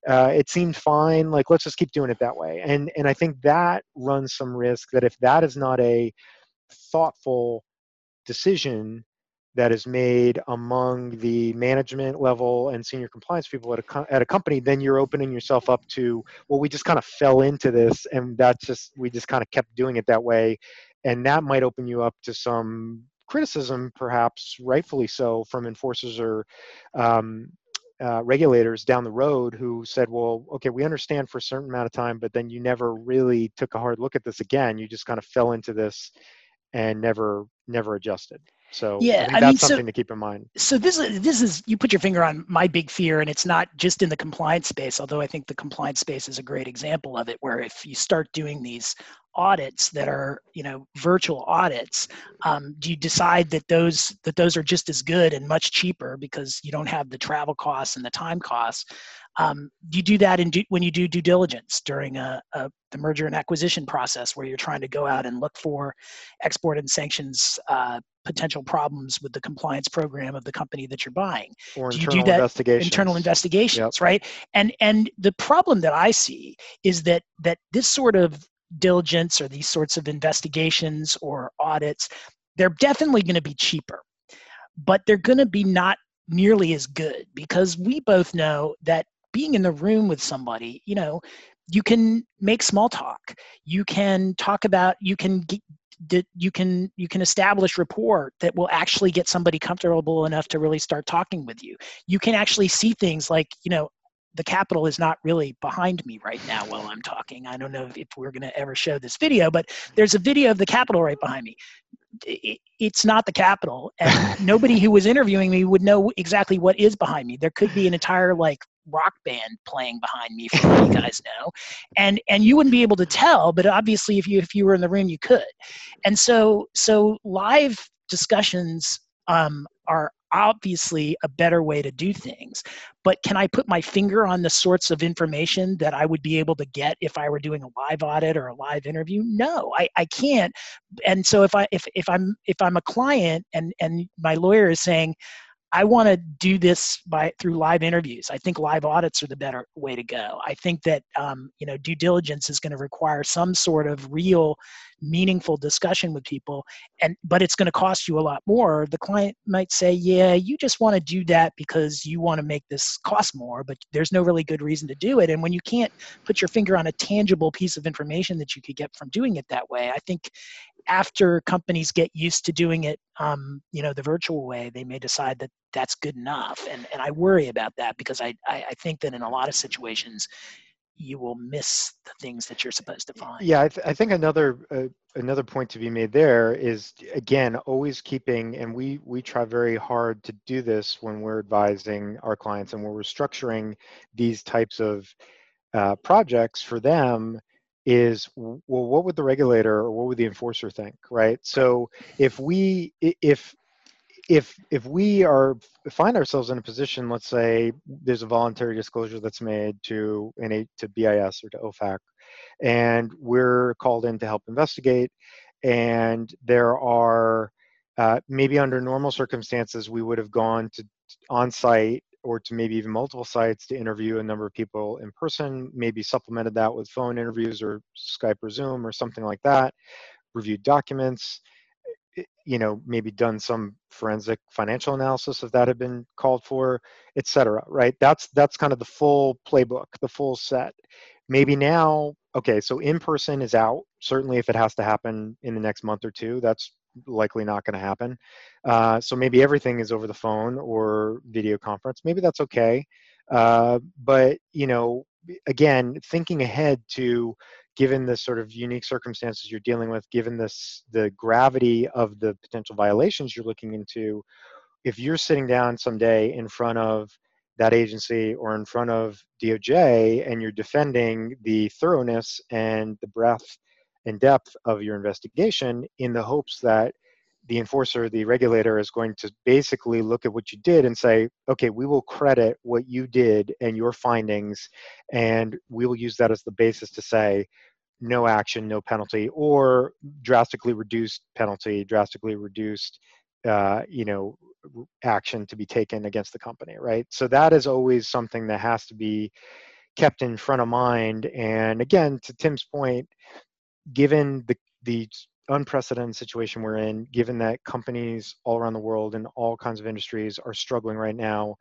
uh, it seemed fine. Like let's just keep doing it that way. And and i think that runs some risk that if that is not a thoughtful decision that is made among the management level and senior compliance people at a, at a company, then you're opening yourself up to, well, we just kind of fell into this and that's just, we just kind of kept doing it that way. And that might open you up to some criticism, perhaps rightfully so, from enforcers or um, uh, regulators down the road who said, well, okay, we understand for a certain amount of time, but then you never really took a hard look at this again. You just kind of fell into this and never never adjusted. So yeah, I, I mean, something so, to keep in mind. So this is this is you put your finger on my big fear, and it's not just in the compliance space. Although I think the compliance space is a great example of it, where if you start doing these audits that are you know virtual audits um, do you decide that those that those are just as good and much cheaper because you don't have the travel costs and the time costs um, you do that in do, when you do due diligence during a, a, the merger and acquisition process where you're trying to go out and look for export and sanctions uh, potential problems with the compliance program of the company that you're buying. Or do internal you do that investigations. internal investigations, Yep. right? And and the problem that I see is that that this sort of diligence or these sorts of investigations or audits, they're definitely going to be cheaper, but they're going to be not nearly as good because we both know that being in the room with somebody, you know, you can make small talk. You can talk about. You can get, you can you can establish rapport that will actually get somebody comfortable enough to really start talking with you you can actually see things like you know the Capitol is not really behind me right now while I'm talking. I don't know if, we're going to ever show this video, but there's a video of the Capitol right behind me. It, it's not the Capitol, and nobody who was interviewing me would know exactly what is behind me. There could be an entire like rock band playing behind me, for you guys know, and and you wouldn't be able to tell. But obviously, if you if you were in the room, you could. And so so live discussions um, are obviously a better way to do things but can i put my finger on the sorts of information that i would be able to get if i were doing a live audit or a live interview? No i, I can't. And so if i if, if i'm if i'm a client and and my lawyer is saying I want to do this by through live interviews. I think live audits are the better way to go. I think that um, you know due diligence is going to require some sort of real, meaningful discussion with people, and but it's going to cost you a lot more. The client might say, "Yeah, you just want to do that because you want to make this cost more, but there's no really good reason to do it." And when you can't put your finger on a tangible piece of information that you could get from doing it that way, I think after companies get used to doing it um, you know the virtual way they may decide that that's good enough and, and i worry about that because I, I, I think that in a lot of situations you will miss the things that you're supposed to find. Yeah, I, th- I think another uh, another point to be made there is again always keeping, and we we try very hard to do this when we're advising our clients and when we're structuring these types of uh, projects for them is well what would the regulator or what would the enforcer think? Right? So if we if if if we are find ourselves in a position let's say there's a voluntary disclosure that's made to NA, to BIS or to OFAC and we're called in to help investigate and there are uh, maybe under normal circumstances we would have gone to on site or to maybe even multiple sites to interview a number of people in person maybe supplemented that with phone interviews or skype or zoom or something like that reviewed documents eh, you know maybe done some forensic financial analysis if that had been called for et cetera right? That's that's kind of the full playbook the full set. Maybe now okay so in person is out certainly if it has to happen in the next month or two that's likely not going to happen. Uh, so maybe everything is over the phone or video conference. Maybe that's okay. Uh, but you know again thinking ahead to given the sort of unique circumstances you're dealing with given this the gravity of the potential violations you're looking into if you're sitting down someday in front of that agency or in front of DOJ and you're defending the thoroughness and the breadth and depth of your investigation in the hopes that the enforcer, the regulator, is going to basically look at what you did and say, okay, we will credit what you did and your findings, and we will use that as the basis to say, no action, no penalty, or drastically reduced penalty, drastically reduced, uh, you know, action to be taken against the company, right? So that is always something that has to be kept in front of mind. And again, to Tim's point, given the the unprecedented situation we're in, given that companies all around the world in all kinds of industries are struggling right now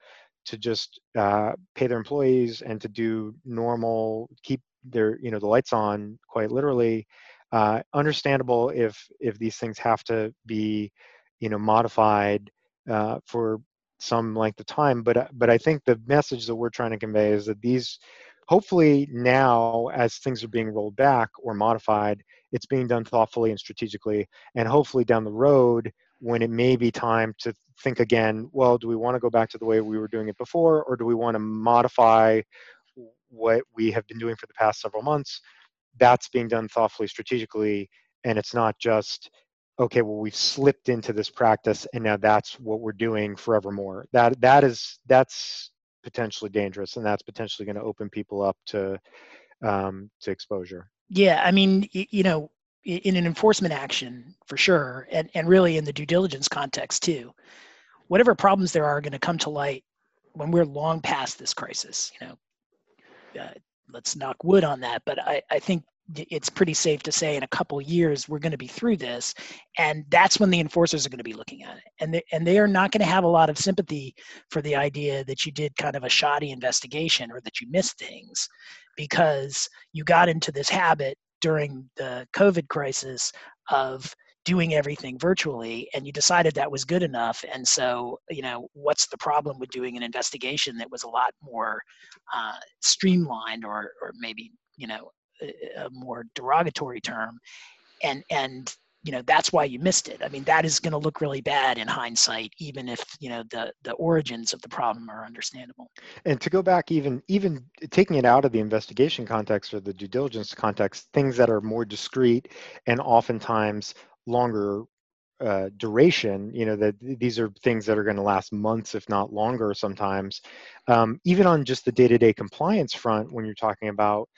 to just uh, pay their employees and to do normal, keep their you know the lights on, quite literally. Uh, understandable if if these things have to be you know modified uh, for some length of time, but but I think the message that we're trying to convey is that these hopefully now as things are being rolled back or modified it's being done thoughtfully and strategically and hopefully down the road when it may be time to think again well do we want to go back to the way we were doing it before or do we want to modify what we have been doing for the past several months? That's being done thoughtfully, strategically, and it's not just okay well we've slipped into this practice and now that's what we're doing forevermore. That that is that's potentially dangerous and that's potentially going to open people up to um, to exposure. Yeah i mean you know in an enforcement action for sure and, and really in the due diligence context too whatever problems there are going to come to light when we're long past this crisis you know uh, let's knock wood on that but I, I think it's pretty safe to say in a couple years we're going to be through this and that's when the enforcers are going to be looking at it. And they, and they are not going to have a lot of sympathy for the idea that you did kind of a shoddy investigation or that you missed things because you got into this habit during the covid crisis of doing everything virtually and you decided that was good enough and so you know what's the problem with doing an investigation that was a lot more uh, streamlined or or maybe you know a more derogatory term and and you know that's why you missed it. I mean that is going to look really bad in hindsight even if you know the the origins of the problem are understandable. And to go back even even taking it out of the investigation context or the due diligence context things that are more discreet and oftentimes longer uh, duration you know that these are things that are going to last months if not longer sometimes. Um, even on just the day-to-day compliance front when you're talking about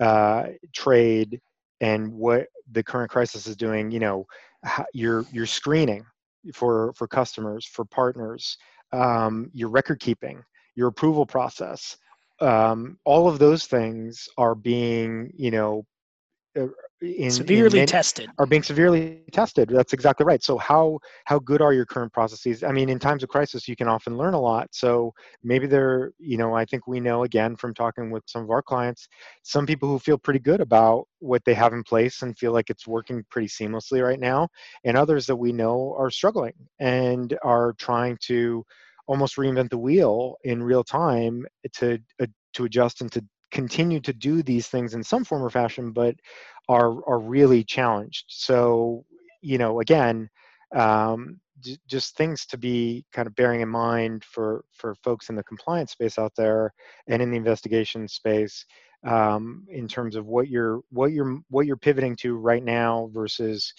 uh, trade and what the current crisis is doing, you know, your your screening for for customers, for partners, um, your record keeping, your approval process, um, all of those things are being, you know, in, severely in tested. are being severely tested. That's exactly right. So how how good are your current processes? I mean in times of crisis you can often learn a lot. So maybe they're you know i think we know again from talking with some of our clients some people who feel pretty good about what they have in place and feel like it's working pretty seamlessly right now and others that we know are struggling and are trying to almost reinvent the wheel in real time to uh, to adjust and to continue to do these things in some form or fashion, but are are really challenged. So, you know, again, um, j- just things to be kind of bearing in mind for for folks in the compliance space out there and in the investigation space um, in terms of what you're what you're what you're pivoting to right now versus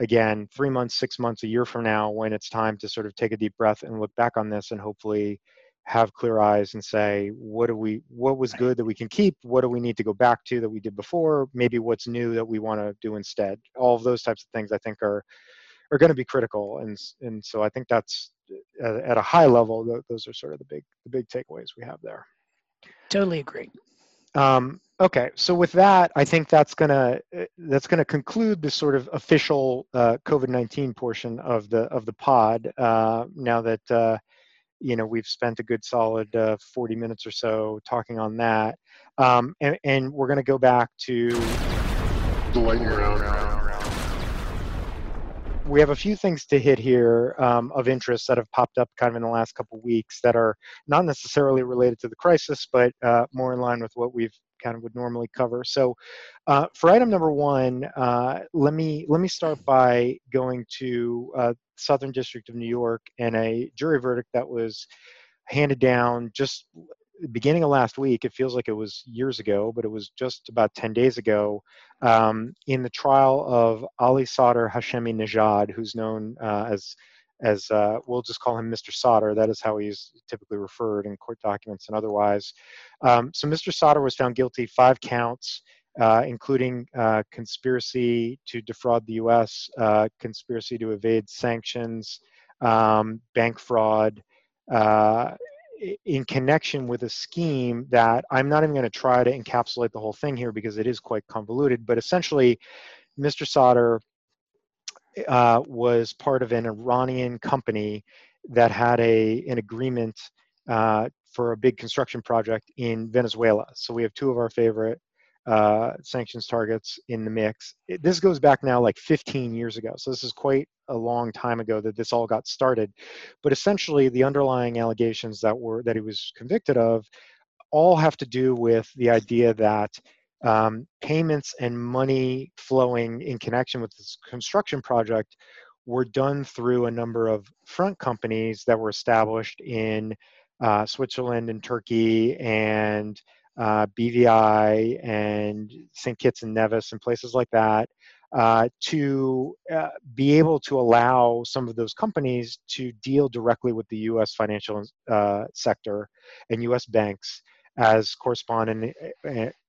again three months six months a year from now when it's time to sort of take a deep breath and look back on this and hopefully have clear eyes and say what do we what was good that we can keep? What do we need to go back to that we did before? Maybe what's new that we want to do instead? All of those types of things i think are are going to be critical and and so i think that's at, at a high level those are sort of the big the big takeaways we have there. Totally agree. Um, okay so with that i think that's gonna that's gonna conclude the sort of official uh, covid-19 portion of the of the pod uh, now that uh, you know we've spent a good solid uh, 40 minutes or so talking on that um, and, and, we're going to go back to the lightning round. We have a few things to hit here um, of interest that have popped up kind of in the last couple weeks that are not necessarily related to the crisis but uh, more in line with what we've kind of would normally cover. So uh, for item number one, uh, let me let me start by going to uh, Southern District of New York and a jury verdict that was handed down just beginning of last week. It feels like it was years ago, but it was just about 10 days ago um, in the trial of Ali Sadr Hashemi Najad, who's known uh, as as uh, we'll just call him Mr. Sadr. That is how he's typically referred in court documents and otherwise. Um, so Mr. Sadr was found guilty five counts, uh, including uh, conspiracy to defraud the U.S., uh, conspiracy to evade sanctions, um, bank fraud. Uh, in connection with a scheme that I'm not even going to try to encapsulate the whole thing here because it is quite convoluted, but essentially, Mr. Sadr uh, was part of an Iranian company that had a an agreement uh, for a big construction project in Venezuela. So we have two of our favorite uh, sanctions targets in the mix. It, this goes back now like 15 years ago. So this is quite a long time ago that this all got started. But essentially, the underlying allegations that were that he was convicted of all have to do with the idea that um, payments and money flowing in connection with this construction project were done through a number of front companies that were established in uh, Switzerland and Turkey and uh, BVI and St. Kitts and Nevis and places like that uh, to uh, be able to allow some of those companies to deal directly with the U.S. financial uh, sector and U.S. banks as correspondent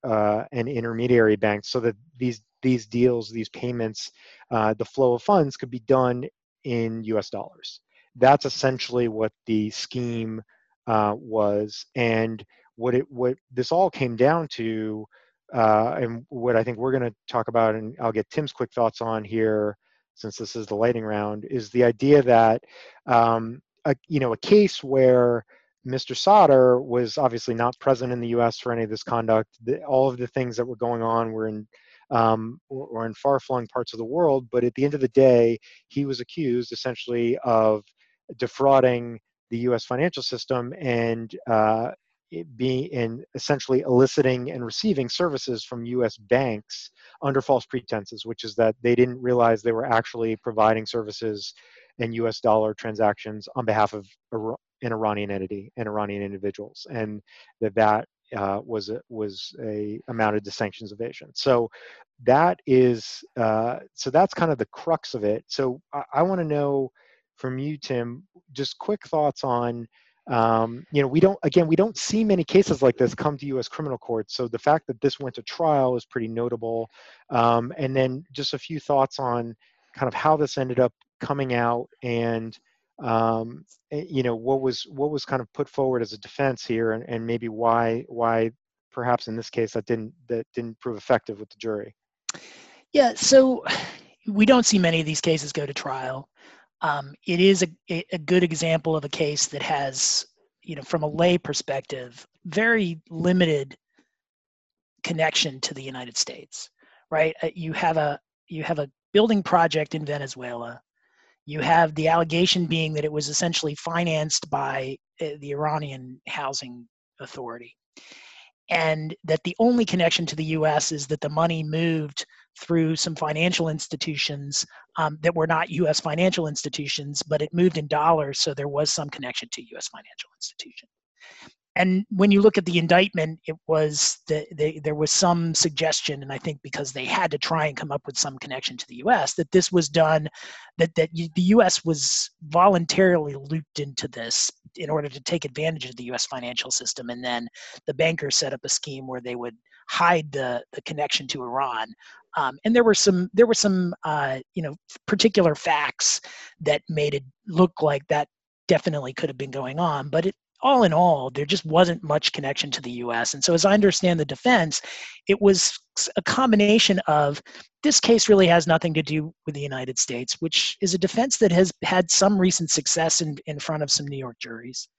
uh, and intermediary banks, so that these these deals, these payments, uh, the flow of funds could be done in U.S. dollars. That's essentially what the scheme uh, was, and what it what this all came down to uh, and what I think we're going to talk about, and I'll get Tim's quick thoughts on here, since this is the lightning round, is the idea that um, a, you know a case where Mr. Sadr was obviously not present in the U.S. for any of this conduct. The, all of the things that were going on were in um, or, in far-flung parts of the world, but at the end of the day, he was accused essentially of defrauding the U.S. financial system and uh, being and essentially eliciting and receiving services from U.S. banks under false pretenses, which is that they didn't realize they were actually providing services and U.S. dollar transactions on behalf of an Iranian entity and Iranian individuals, and that that uh, was a, was a amounted to sanctions evasion. So that is uh, so that's kind of the crux of it. So I, I want to know from you, Tim, just quick thoughts on um, you know, we don't, again, we don't see many cases like this come to U.S. criminal courts. So the fact that this went to trial is pretty notable. Um, and then just a few thoughts on kind of how this ended up coming out and, um, eh, you know, what was what was kind of put forward as a defense here, and, and maybe why why perhaps in this case that didn't that didn't prove effective with the jury. Yeah, so we don't see many of these cases go to trial um, it is a, a good example of a case that has, you know, from a lay perspective, very limited connection to the United States, right? Uh, you have a you have a building project in Venezuela. You have the allegation being that it was essentially financed by uh, the Iranian Housing Authority, and that the only connection to the U.S. is that the money moved through some financial institutions um, that were not U.S. financial institutions, but it moved in dollars, so there was some connection to U.S. financial institution. And when you look at the indictment, it was that there was some suggestion, and I think because they had to try and come up with some connection to the U.S., that this was done, that that the U.S. was voluntarily looped into this in order to take advantage of the U.S. financial system, and then the bankers set up a scheme where they would hide the the connection to Iran um, and there were some there were some uh, you know particular facts that made it look like that definitely could have been going on but it all in all there just wasn't much connection to the us and so as i understand the defense it was a combination of this case really has nothing to do with the united states which is a defense that has had some recent success in, in front of some new york juries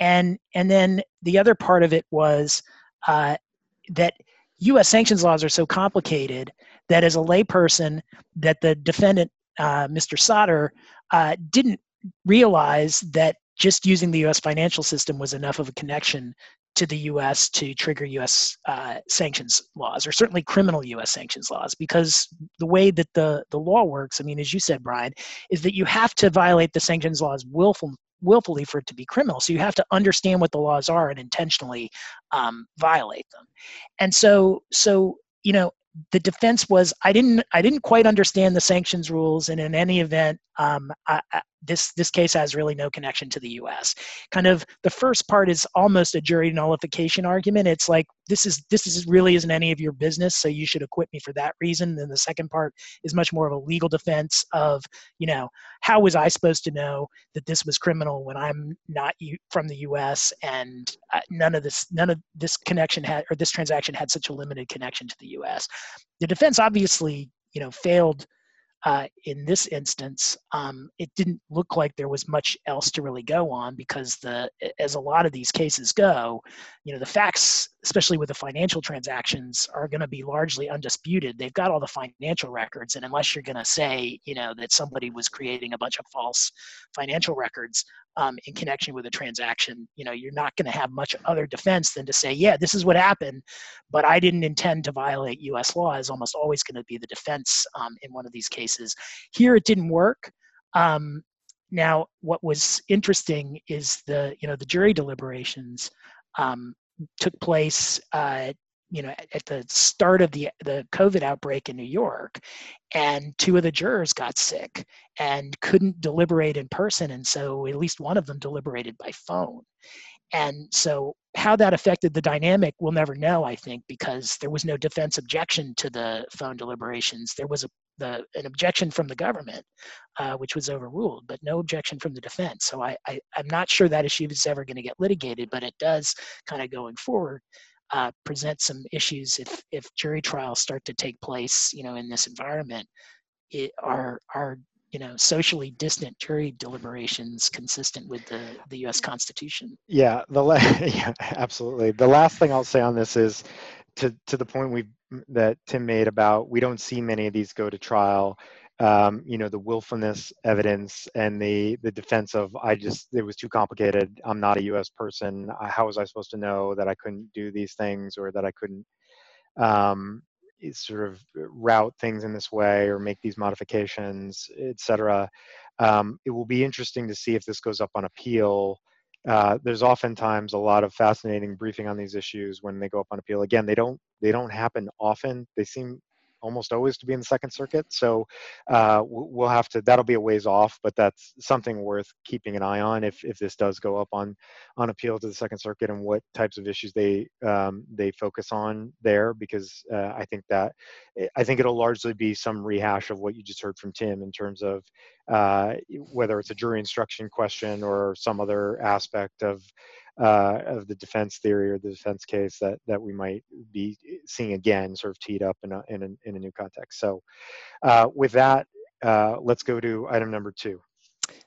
and and then the other part of it was uh, that U.S. sanctions laws are so complicated that as a layperson, that the defendant, uh, Mr. Sadr, uh, didn't realize that just using the U.S. financial system was enough of a connection to the U.S. to trigger U.S. Uh, sanctions laws, or certainly criminal U.S. sanctions laws, because the way that the the law works, I mean, as you said, Brian, is that you have to violate the sanctions laws willful, willfully for it to be criminal. So you have to understand what the laws are and intentionally um, violate them. And so, so you know, the defense was I didn't I didn't quite understand the sanctions rules, and in any event, um, I, this this case has really no connection to the U.S. Kind of the first part is almost a jury nullification argument. It's like this is this is really isn't any of your business, so you should acquit me for that reason. Then the second part is much more of a legal defense of you know how was I supposed to know that this was criminal when I'm not from the U.S. and uh, none of this none of this connection had or this transaction had such a limited connection to the U.S. The defense obviously you know failed uh, in this instance, um, it didn't look like there was much else to really go on because the as a lot of these cases go, you know, the facts, especially with the financial transactions, are going to be largely undisputed. They've got all the financial records, and unless you're going to say, you know, that somebody was creating a bunch of false financial records, um, in connection with a transaction, you know, you're not going to have much other defense than to say, yeah, this is what happened, but I didn't intend to violate U.S. law. Is almost always going to be the defense um, in one of these cases. Here, it didn't work. Um, now, what was interesting is the you know the jury deliberations. Um, took place uh, you know at the start of the the covid outbreak in new york and two of the jurors got sick and couldn't deliberate in person and so at least one of them deliberated by phone. And so how that affected the dynamic we'll never know i think because there was no defense objection to the phone deliberations. There was a the, an objection from the government, uh, which was overruled, but no objection from the defense. So I, I, am not sure that issue is ever going to get litigated, but it does kind of going forward uh, present some issues if if jury trials start to take place, you know, in this environment. It, are are you know socially distant jury deliberations consistent with the the U.S. Constitution? Yeah, the la- yeah, absolutely. The last thing I'll say on this is to to the point we that Tim made about we don't see many of these go to trial um, you know the willfulness evidence and the the defense of I just it was too complicated. I'm not a U.S. person. How was I supposed to know that I couldn't do these things or that I couldn't um, sort of route things in this way or make these modifications, etc. Um, it will be interesting to see if this goes up on appeal. Uh, there's oftentimes a lot of fascinating briefing on these issues when they go up on appeal. Again, they don't they don't happen often. They seem almost always to be in the Second Circuit. So uh, we'll have to. That'll be a ways off, but that's something worth keeping an eye on if if this does go up on on appeal to the Second Circuit and what types of issues they um, they focus on there. Because uh, I think that I think it'll largely be some rehash of what you just heard from Tim in terms of uh, whether it's a jury instruction question or some other aspect of uh, of the defense theory or the defense case that that we might be seeing again, sort of teed up in a in a, in a new context. So, uh, with that, uh, let's go to item number two.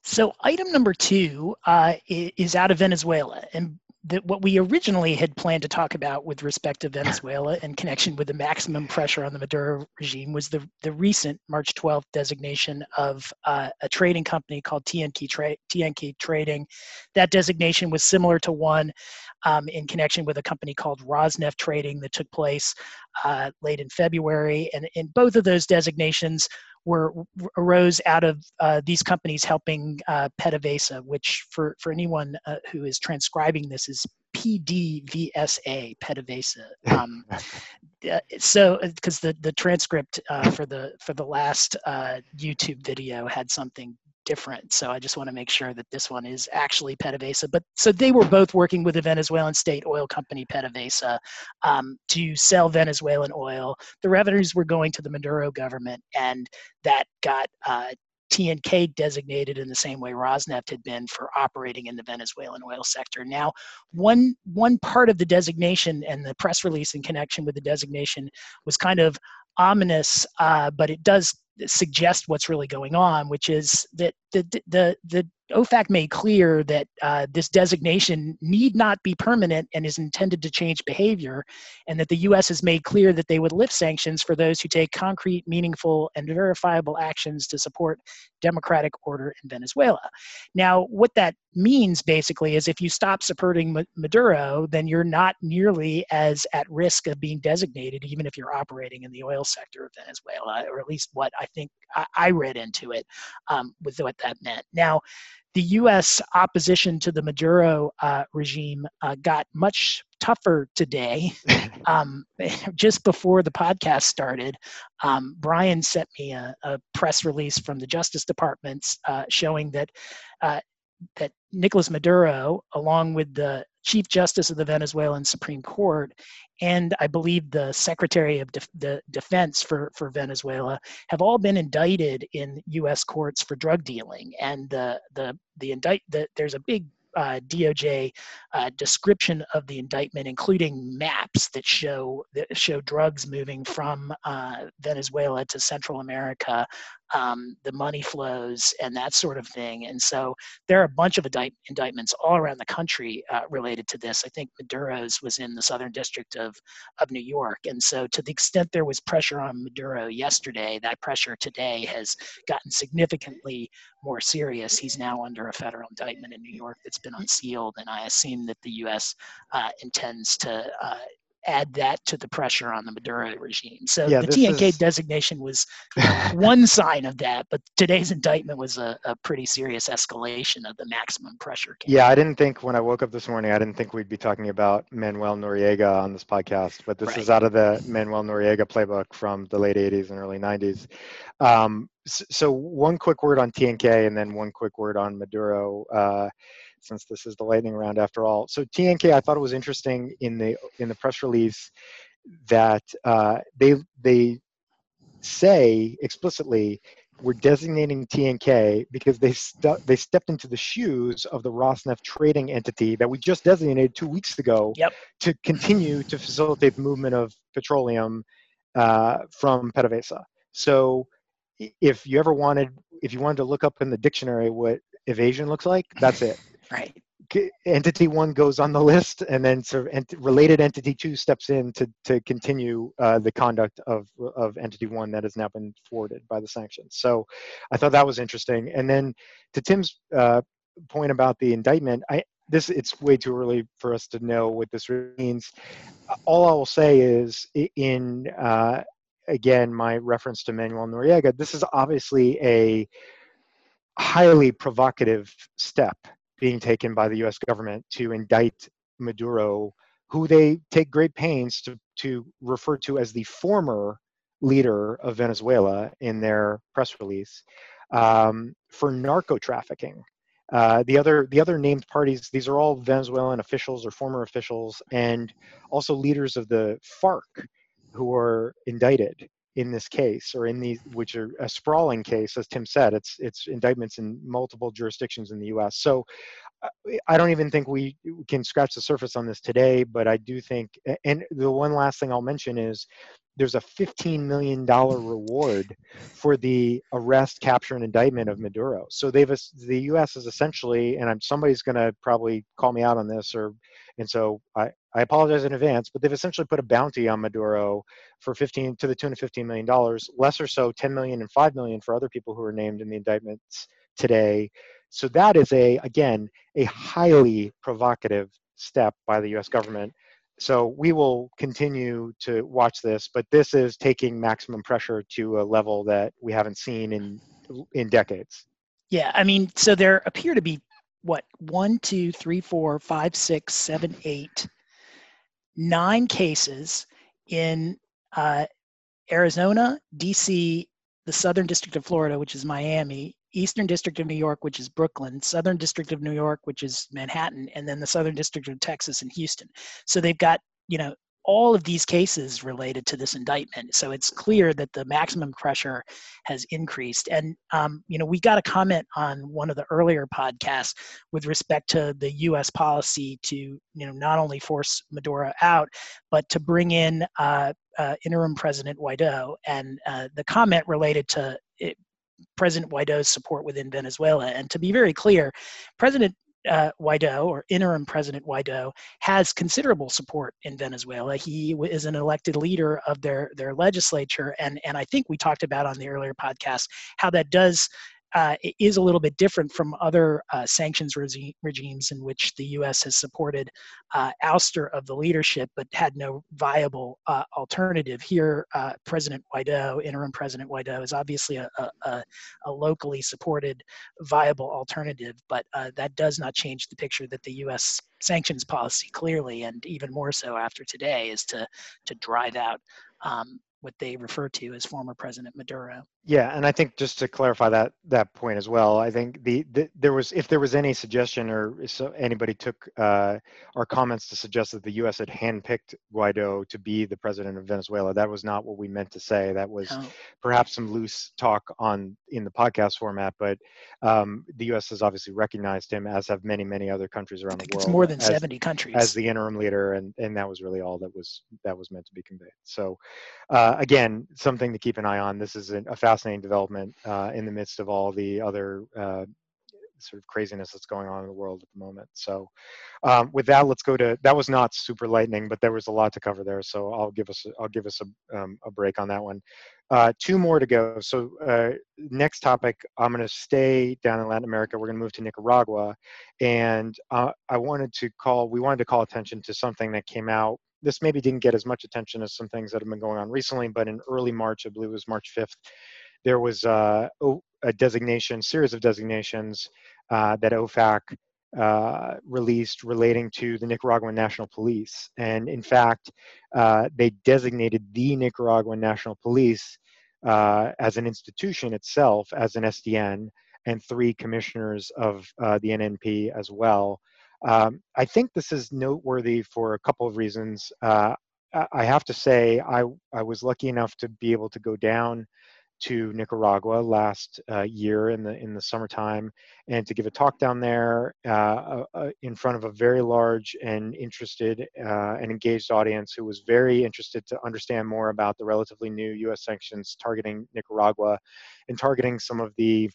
So, item number two uh, is out of Venezuela, and that what we originally had planned to talk about with respect to Venezuela in connection with the maximum pressure on the Maduro regime was the, the recent March 12th designation of uh, a trading company called TNK, Tra- TNK Trading. That designation was similar to one um, in connection with a company called Rosneft Trading that took place uh, late in February. And in both of those designations, were arose out of uh, these companies helping uh, PDVSA, which for for anyone uh, who is transcribing this is PDVSA, PDVSA. Um, uh, so, because the the transcript uh, for the for the last uh, YouTube video had something different. So I just want to make sure that this one is actually PDVSA. But so they were both working with the Venezuelan state oil company PDVSA um, to sell Venezuelan oil. The revenues were going to the Maduro government, and that got uh, TNK designated in the same way Rosneft had been for operating in the Venezuelan oil sector. Now, one one part of the designation and the press release in connection with the designation was kind of ominous, uh, but it does suggest what's really going on, which is that the the the OFAC made clear that uh, this designation need not be permanent and is intended to change behavior, and that the U.S. has made clear that they would lift sanctions for those who take concrete, meaningful, and verifiable actions to support democratic order in Venezuela. Now, what that means basically is if you stop supporting Maduro, then you're not nearly as at risk of being designated, even if you're operating in the oil sector of Venezuela, or at least what I think I, read into it um, with what that meant. Now, the U.S. opposition to the Maduro uh, regime uh, got much tougher today. Um, just before the podcast started, um, Brian sent me a, a, press release from the Justice Department uh, showing that uh, that Nicolas Maduro, along with the Chief Justice of the Venezuelan Supreme Court, and I believe the Secretary of De- the Defense for, for Venezuela, have all been indicted in U.S. courts for drug dealing. And the the the indict the, there's a big uh, DOJ uh, description of the indictment, including maps that show that show drugs moving from uh, Venezuela to Central America um, the money flows and that sort of thing. And so there are a bunch of indict- indictments all around the country uh, related to this. I think Maduro's was in the Southern District of, of New York. And so to the extent there was pressure on Maduro yesterday, that pressure today has gotten significantly more serious. He's now under a federal indictment in New York that's been unsealed. And I assume that the U.S. Uh, intends to uh, add that to the pressure on the Maduro regime. So Yeah, the TNK is- designation was one sign of that, but today's indictment was a, a pretty serious escalation of the maximum pressure. campaign. Yeah, I didn't think when I woke up this morning, I didn't think we'd be talking about Manuel Noriega on this podcast, but this is out of the Manuel Noriega playbook from the late 80s and early 90s. Um, so, one quick word on TNK and then one quick word on Maduro, uh, since this is the lightning round after all. So, TNK, I thought it was interesting in the in the press release that uh, they they say explicitly we're designating TNK because they stu- they stepped into the shoes of the Rosneft trading entity that we just designated two weeks ago Yep. to continue to facilitate the movement of petroleum uh, from PDVSA. So if you ever wanted, if you wanted to look up in the dictionary what evasion looks like, that's it. Right. Entity one goes on the list and then sort of ent- related entity two steps in to, to continue uh, the conduct of, of entity one that has now been thwarted by the sanctions. So I thought that was interesting. And then to Tim's uh, point about the indictment, I, this it's way too early for us to know what this means. All I will say is in uh, again my reference to Manuel Noriega, this is obviously a highly provocative step being taken by the U.S. government to indict Maduro, who they take great pains to to refer to as the former leader of Venezuela in their press release um, for narco trafficking. Uh, the other the other named parties these are all Venezuelan officials or former officials and also leaders of the FARC who are indicted in this case or in these which are a sprawling case as Tim said it's it's indictments in multiple jurisdictions in the US so uh, I don't even think we can scratch the surface on this today, but I do think, and the one last thing I'll mention is there's a $15 million reward for the arrest, capture, and indictment of Maduro. So they've, the U.S. is essentially, and I'm, somebody's going to probably call me out on this, or, and so I, I apologize in advance, but they've essentially put a bounty on Maduro for 15 to the tune of 15 million dollars, less or so 10 million and 5 million for other people who are named in the indictments today. So that is a again a highly provocative step by the U.S. government. So we will continue to watch this, but this is taking maximum pressure to a level that we haven't seen in in decades. Yeah, I mean, so there appear to be what one, two, three, four, five, six, seven, eight, nine cases in uh, Arizona, DC, the Southern District of Florida, which is Miami, Eastern District of New York, which is Brooklyn, Southern District of New York, which is Manhattan, and then the Southern District of Texas and Houston. So they've got, you know, all of these cases related to this indictment. So it's clear that the maximum pressure has increased. And, um, you know, we got a comment on one of the earlier podcasts with respect to the U.S. policy to, you know, not only force Maduro out, but to bring in uh, uh, interim President Guaido. And uh, the comment related to it, President Guaido's support within Venezuela. And to be very clear, President uh, Guaido, or interim President Guaido, has considerable support in Venezuela. He is an elected leader of their their legislature, and and I think we talked about on the earlier podcast how that does. Uh, is a little bit different from other uh, sanctions regi- regimes in which the U.S. has supported uh, ouster of the leadership, but had no viable uh, alternative. Here, uh, President Guaido, interim President Guaido, is obviously a, a, a locally supported, viable alternative, but uh, that does not change the picture that the U.S. sanctions policy clearly, and even more so after today, is to to drive out um, what they refer to as former President Maduro. Yeah, and I think just to clarify that that point as well, I think the, the there was if there was any suggestion or so anybody took uh, our comments to suggest that the U.S. had handpicked Guaido to be the president of Venezuela, that was not what we meant to say. That was perhaps some loose talk on in the podcast format, but um, the U.S. has obviously recognized him, as have many many other countries around the world. it's more than as- 70 countries. as the interim leader, and and that was really all that was that was meant to be conveyed. So, uh, again, something to keep an eye on. This is an- a fascinating development uh, in the midst of all the other uh, sort of craziness that's going on in the world at the moment. So, um, with that, let's go to that was not super lightning, but there was a lot to cover there. So I'll give us I'll give us a um, a break on that one. Uh, two more to go. So uh, next topic, I'm going to stay down in Latin America. We're going to move to Nicaragua, and uh, I wanted to call we wanted to call attention to something that came out this maybe didn't get as much attention as some things that have been going on recently, but in early March, I believe it was March 5th, there was uh, a designation, series of designations uh, that OFAC uh, released relating to the Nicaraguan National Police. And in fact, uh, they designated the Nicaraguan National Police uh, as an institution itself, as an SDN, and three commissioners of uh, the NNP as well. Um, I think this is noteworthy for a couple of reasons. Uh, I have to say, I, I was lucky enough to be able to go down to Nicaragua last uh, year in the in the summertime, and to give a talk down there uh, uh, uh in front of a very large and interested uh, and engaged audience who was very interested to understand more about the relatively new U.S. sanctions targeting Nicaragua, and targeting some of the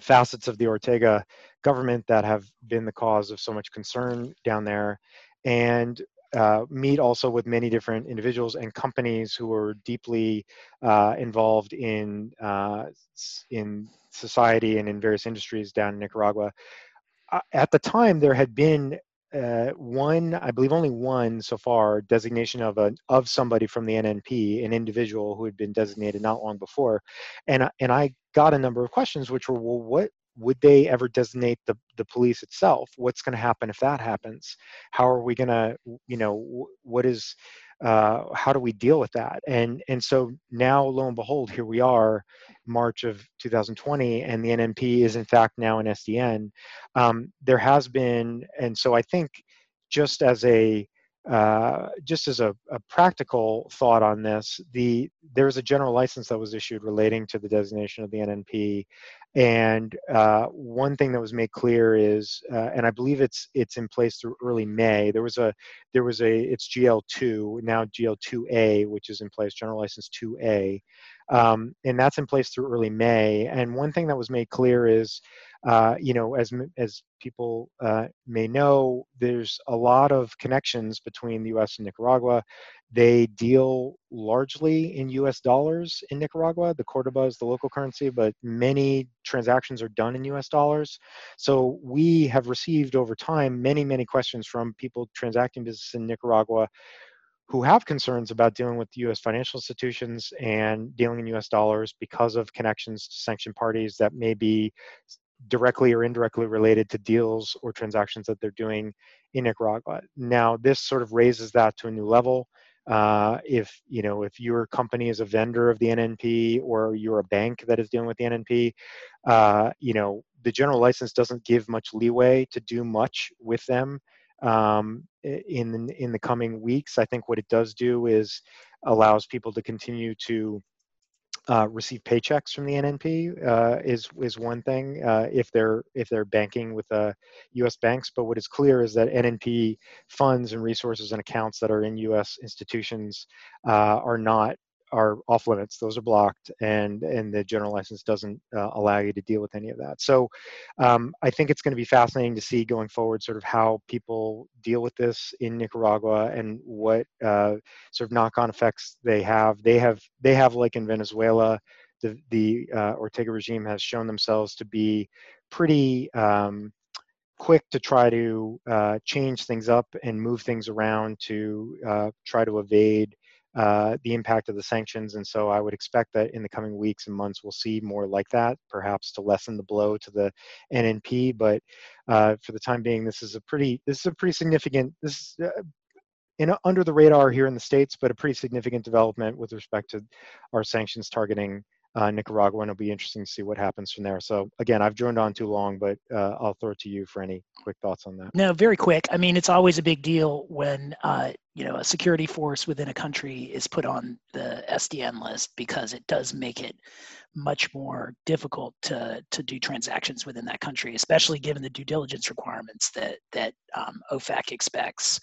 facets of the Ortega government that have been the cause of so much concern down there. And uh, meet also with many different individuals and companies who are deeply uh, involved in uh, in society and in various industries down in Nicaragua. Uh, at the time, there had been uh, one, I believe, only one so far designation of a of somebody from the NNP, an individual who had been designated not long before, and and I got a number of questions, which were, well, what would they ever designate the, the police itself? What's going to happen if that happens? How are we going to you know what is uh, how do we deal with that? And and so now lo and behold here we are march of 2020 and the nnp is in fact now an sdn um, there has been and so i think just as a uh, just as a, a, practical thought on this, the there was a general license that was issued relating to the designation of the NNP, and uh, one thing that was made clear is, uh, and I believe it's it's in place through early May. There was a there was a it's GL2 now GL2A, which is in place, general license 2A, um, and that's in place through early May. And one thing that was made clear is uh, you know, as as people uh, may know, there's a lot of connections between the U.S. and Nicaragua. They deal largely in U.S. dollars in Nicaragua. The Cordoba is the local currency, but many transactions are done in U.S. dollars. So we have received over time many, many questions from people transacting business in Nicaragua who have concerns about dealing with U.S. financial institutions and dealing in U.S. dollars because of connections to sanctioned parties that may be directly or indirectly related to deals or transactions that they're doing in Nicaragua. Now, this sort of raises that to a new level. Uh, if you know if your company is a vendor of the NNP or you're a bank that is dealing with the NNP, uh, you know the general license doesn't give much leeway to do much with them um, in in the coming weeks. I think what it does do is allows people to continue to uh, receive paychecks from the NNP uh, is is one thing uh, if they're if they're banking with U.S. Uh, banks. But what is clear is that NNP funds and resources and accounts that are in U.S. institutions uh, are not are off limits. Those are blocked, and and the general license doesn't uh, allow you to deal with any of that. So, um, I think it's going to be fascinating to see going forward, sort of how people deal with this in Nicaragua and what uh, sort of knock-on effects they have. They have they have like in Venezuela, the the uh, Ortega regime has shown themselves to be pretty. Um, quick to try to uh, change things up and move things around to uh, try to evade uh, the impact of the sanctions. And so I would expect that in the coming weeks and months, we'll see more like that, perhaps to lessen the blow to the NNP. But uh, for the time being, this is a pretty this is a pretty significant this is, uh, in under the radar here in the states, but a pretty significant development with respect to our sanctions targeting uh, Nicaragua, and it'll be interesting to see what happens from there. So again, I've droned on too long, but uh, I'll throw it to you for any quick thoughts on that. No, very quick. I mean, it's always a big deal when uh, you know a security force within a country is put on the SDN list because it does make it much more difficult to to do transactions within that country, especially given the due diligence requirements that that um, OFAC expects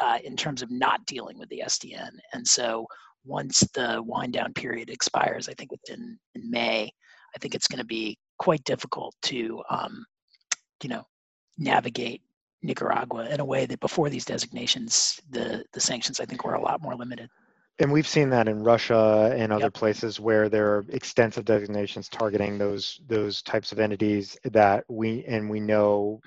uh, in terms of not dealing with the SDN. And so once the wind down period expires, I think within in May, I think it's going to be quite difficult to, um, you know, navigate Nicaragua in a way that before these designations, the the sanctions I think were a lot more limited. And we've seen that in Russia and other yep. places where there are extensive designations targeting those those types of entities that we and we know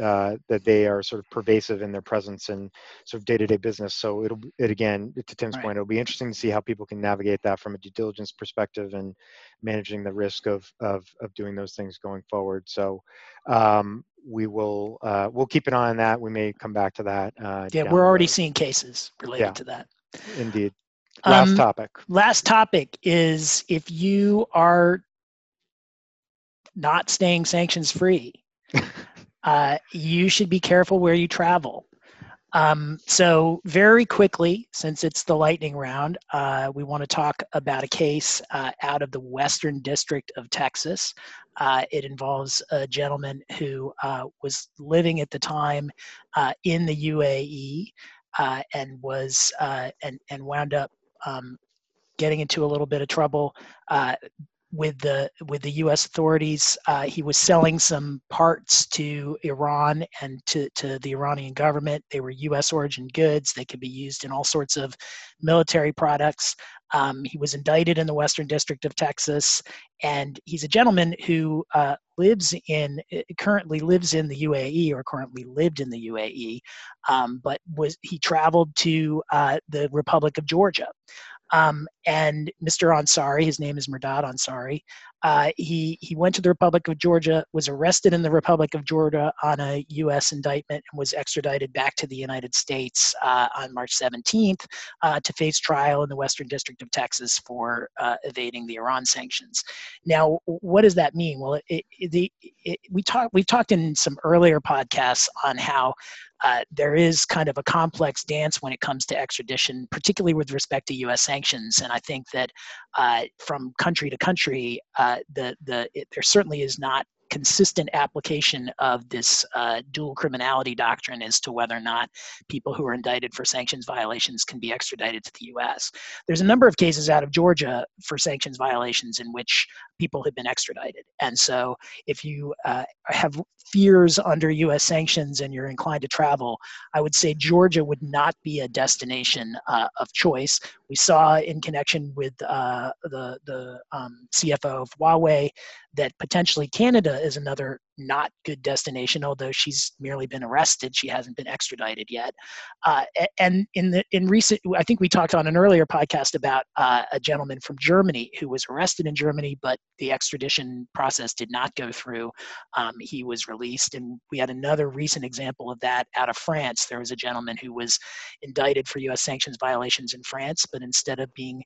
uh, that they are sort of pervasive in their presence and sort of day-to-day business. So it'll it again to Tim's Right. point, it'll be interesting to see how people can navigate that from a due diligence perspective and managing the risk of of of doing those things going forward. So um, we will uh, we'll keep an eye on that. We may come back to that. Uh, Yeah, we're already seeing cases related Yeah. to that. indeed. Last Um, topic. last topic is if you are not staying sanctions free, uh, you should be careful where you travel. Um, so, very quickly, since it's the lightning round, uh, we want to talk about a case uh, out of the Western District of Texas. Uh, it involves a gentleman who uh, was living at the time uh, in the UAE uh, and was and and wound up um, getting into a little bit of trouble with the with the U.S. authorities. Uh, he was selling some parts to Iran and to to the Iranian government. They were U.S. origin goods. They could be used in all sorts of military products. Um, he was indicted in the Western District of Texas, and he's a gentleman who uh, lives in currently lives in the UAE or currently lived in the UAE, um, but was he traveled to uh, the Republic of Georgia. Um, and Mr. Ansari, his name is Mehrdad Ansari, uh, he, he went to the Republic of Georgia, was arrested in the Republic of Georgia on a U.S. indictment, and was extradited back to the United States uh, on March 17th uh, to face trial in the Western District of Texas for uh, evading the Iran sanctions. Now, what does that mean? Well, it, it, the, it, we talked we've talked in some earlier podcasts on how uh, there is kind of a complex dance when it comes to extradition, particularly with respect to U.S. sanctions. And I think that uh, from country to country, uh, the the it, there certainly is not consistent application of this uh, dual criminality doctrine as to whether or not people who are indicted for sanctions violations can be extradited to the U.S. There's a number of cases out of Georgia for sanctions violations in which people have been extradited, and so if you uh, have fears under U.S. sanctions and you're inclined to travel, I would say Georgia would not be a destination uh, of choice. We saw in connection with uh, the the um, CFO of Huawei that potentially Canada is another not good destination. Although she's merely been arrested, she hasn't been extradited yet. Uh, and in the in recent, I think we talked on an earlier podcast about uh, a gentleman from Germany who was arrested in Germany, but the extradition process did not go through. Um, he was released, and we had another recent example of that out of France. There was a gentleman who was indicted for U.S. sanctions violations in France, but instead of being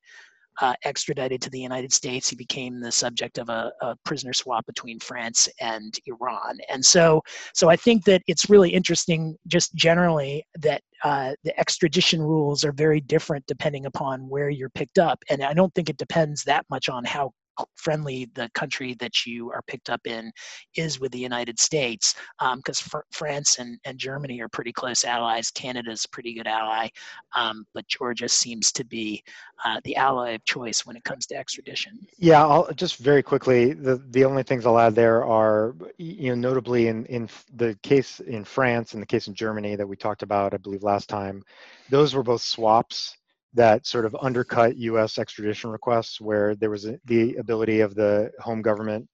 uh, extradited to the United States, he became the subject of a, a, prisoner swap between France and Iran. And so, so I think that it's really interesting, just generally, that uh, the extradition rules are very different depending upon where you're picked up. And I don't think it depends that much on how friendly the country that you are picked up in is with the United States, because um, fr- France and, and Germany are pretty close allies. Canada's a pretty good ally, um, but Georgia seems to be uh, the ally of choice when it comes to extradition. Yeah, I'll just very quickly. The the only things I'll add there are, you know, notably in in the case in France and the case in Germany that we talked about, I believe last time, those were both swaps that sort of undercut U.S. extradition requests, where there was a, the ability of the home government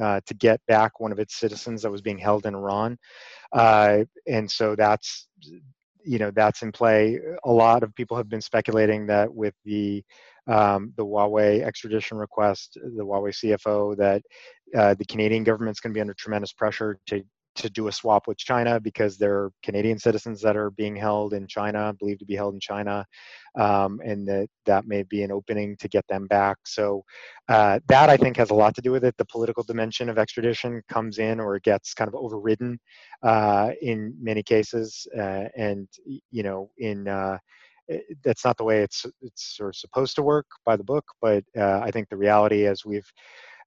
uh, to get back one of its citizens that was being held in Iran, uh, and so that's you know that's in play. A lot of people have been speculating that with the um, the Huawei extradition request, the Huawei CFO, that uh, the Canadian government's going to be under tremendous pressure to to do a swap with China because there are Canadian citizens that are being held in China, believed to be held in China, um, and that that may be an opening to get them back. So uh, that I think has a lot to do with it. The political dimension of extradition comes in, or gets kind of overridden uh, in many cases, uh, and you know in uh, that's not the way it's it's sort of supposed to work by the book. But uh, I think the reality, as we've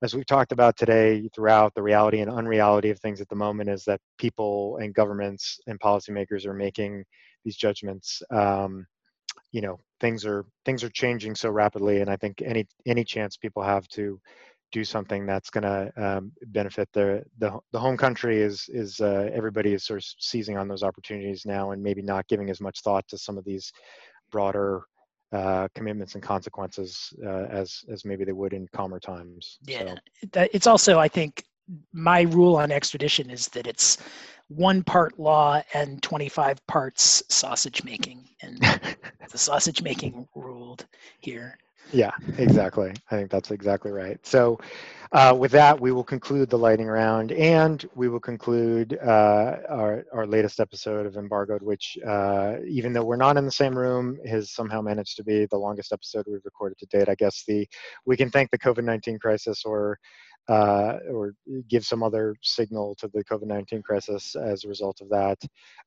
as we've talked about today throughout the reality and unreality of things at the moment is that people and governments and policymakers are making these judgments. Um, you know things are things are changing so rapidly and i think any any chance people have to do something that's going to um, benefit the, the the home country is is uh, everybody is sort of seizing on those opportunities now and maybe not giving as much thought to some of these broader uh, commitments and consequences uh, as as maybe they would in calmer times. Yeah, so. it's also I think my rule on extradition is that it's one part law and 25 parts sausage making and the sausage making ruled here yeah exactly i think that's exactly right so uh, with that we will conclude the lightning round and we will conclude uh, our, our latest episode of embargoed which uh, even though we're not in the same room has somehow managed to be the longest episode we've recorded to date i guess the we can thank the covid-19 crisis or uh, or give some other signal to the COVID-19 crisis as a result of that.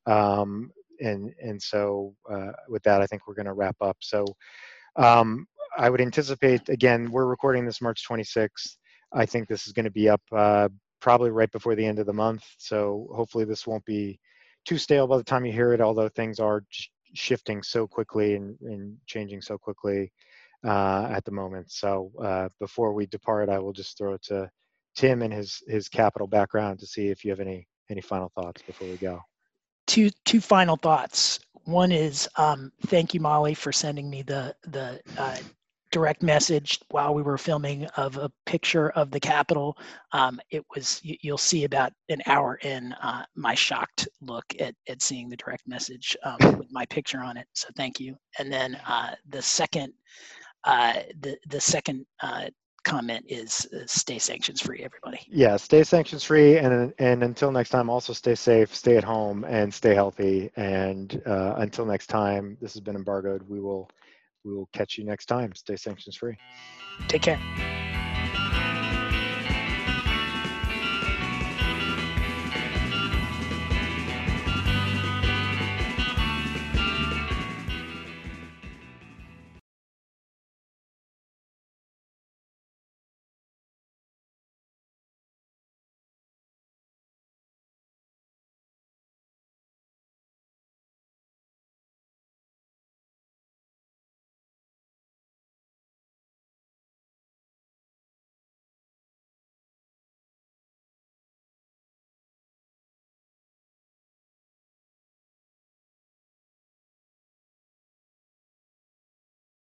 Um, and and so uh, with that, I think we're going to wrap up. So um, I would anticipate again, we're recording this March 26th. I think this is going to be up uh, probably right before the end of the month. So hopefully this won't be too stale by the time you hear it. Although things are shifting so quickly and, and changing so quickly uh, at the moment. So uh, before we depart, I will just throw it to Tim and his his Capitol background to see if you have any any final thoughts before we go. Two two final thoughts. One is um, thank you, Molly, for sending me the the uh, direct message while we were filming of a picture of the Capitol. Um, it was you, will see about an hour in uh, my shocked look at at seeing the direct message um, with my picture on it. So thank you. And then uh, the second uh, the the second uh, comment is uh, stay sanctions free, everybody. Yeah, stay sanctions free, and and until next time, also stay safe, stay at home, and stay healthy. And uh, until next time, this has been embargoed. We will we will catch you next time. Stay sanctions free. Take care.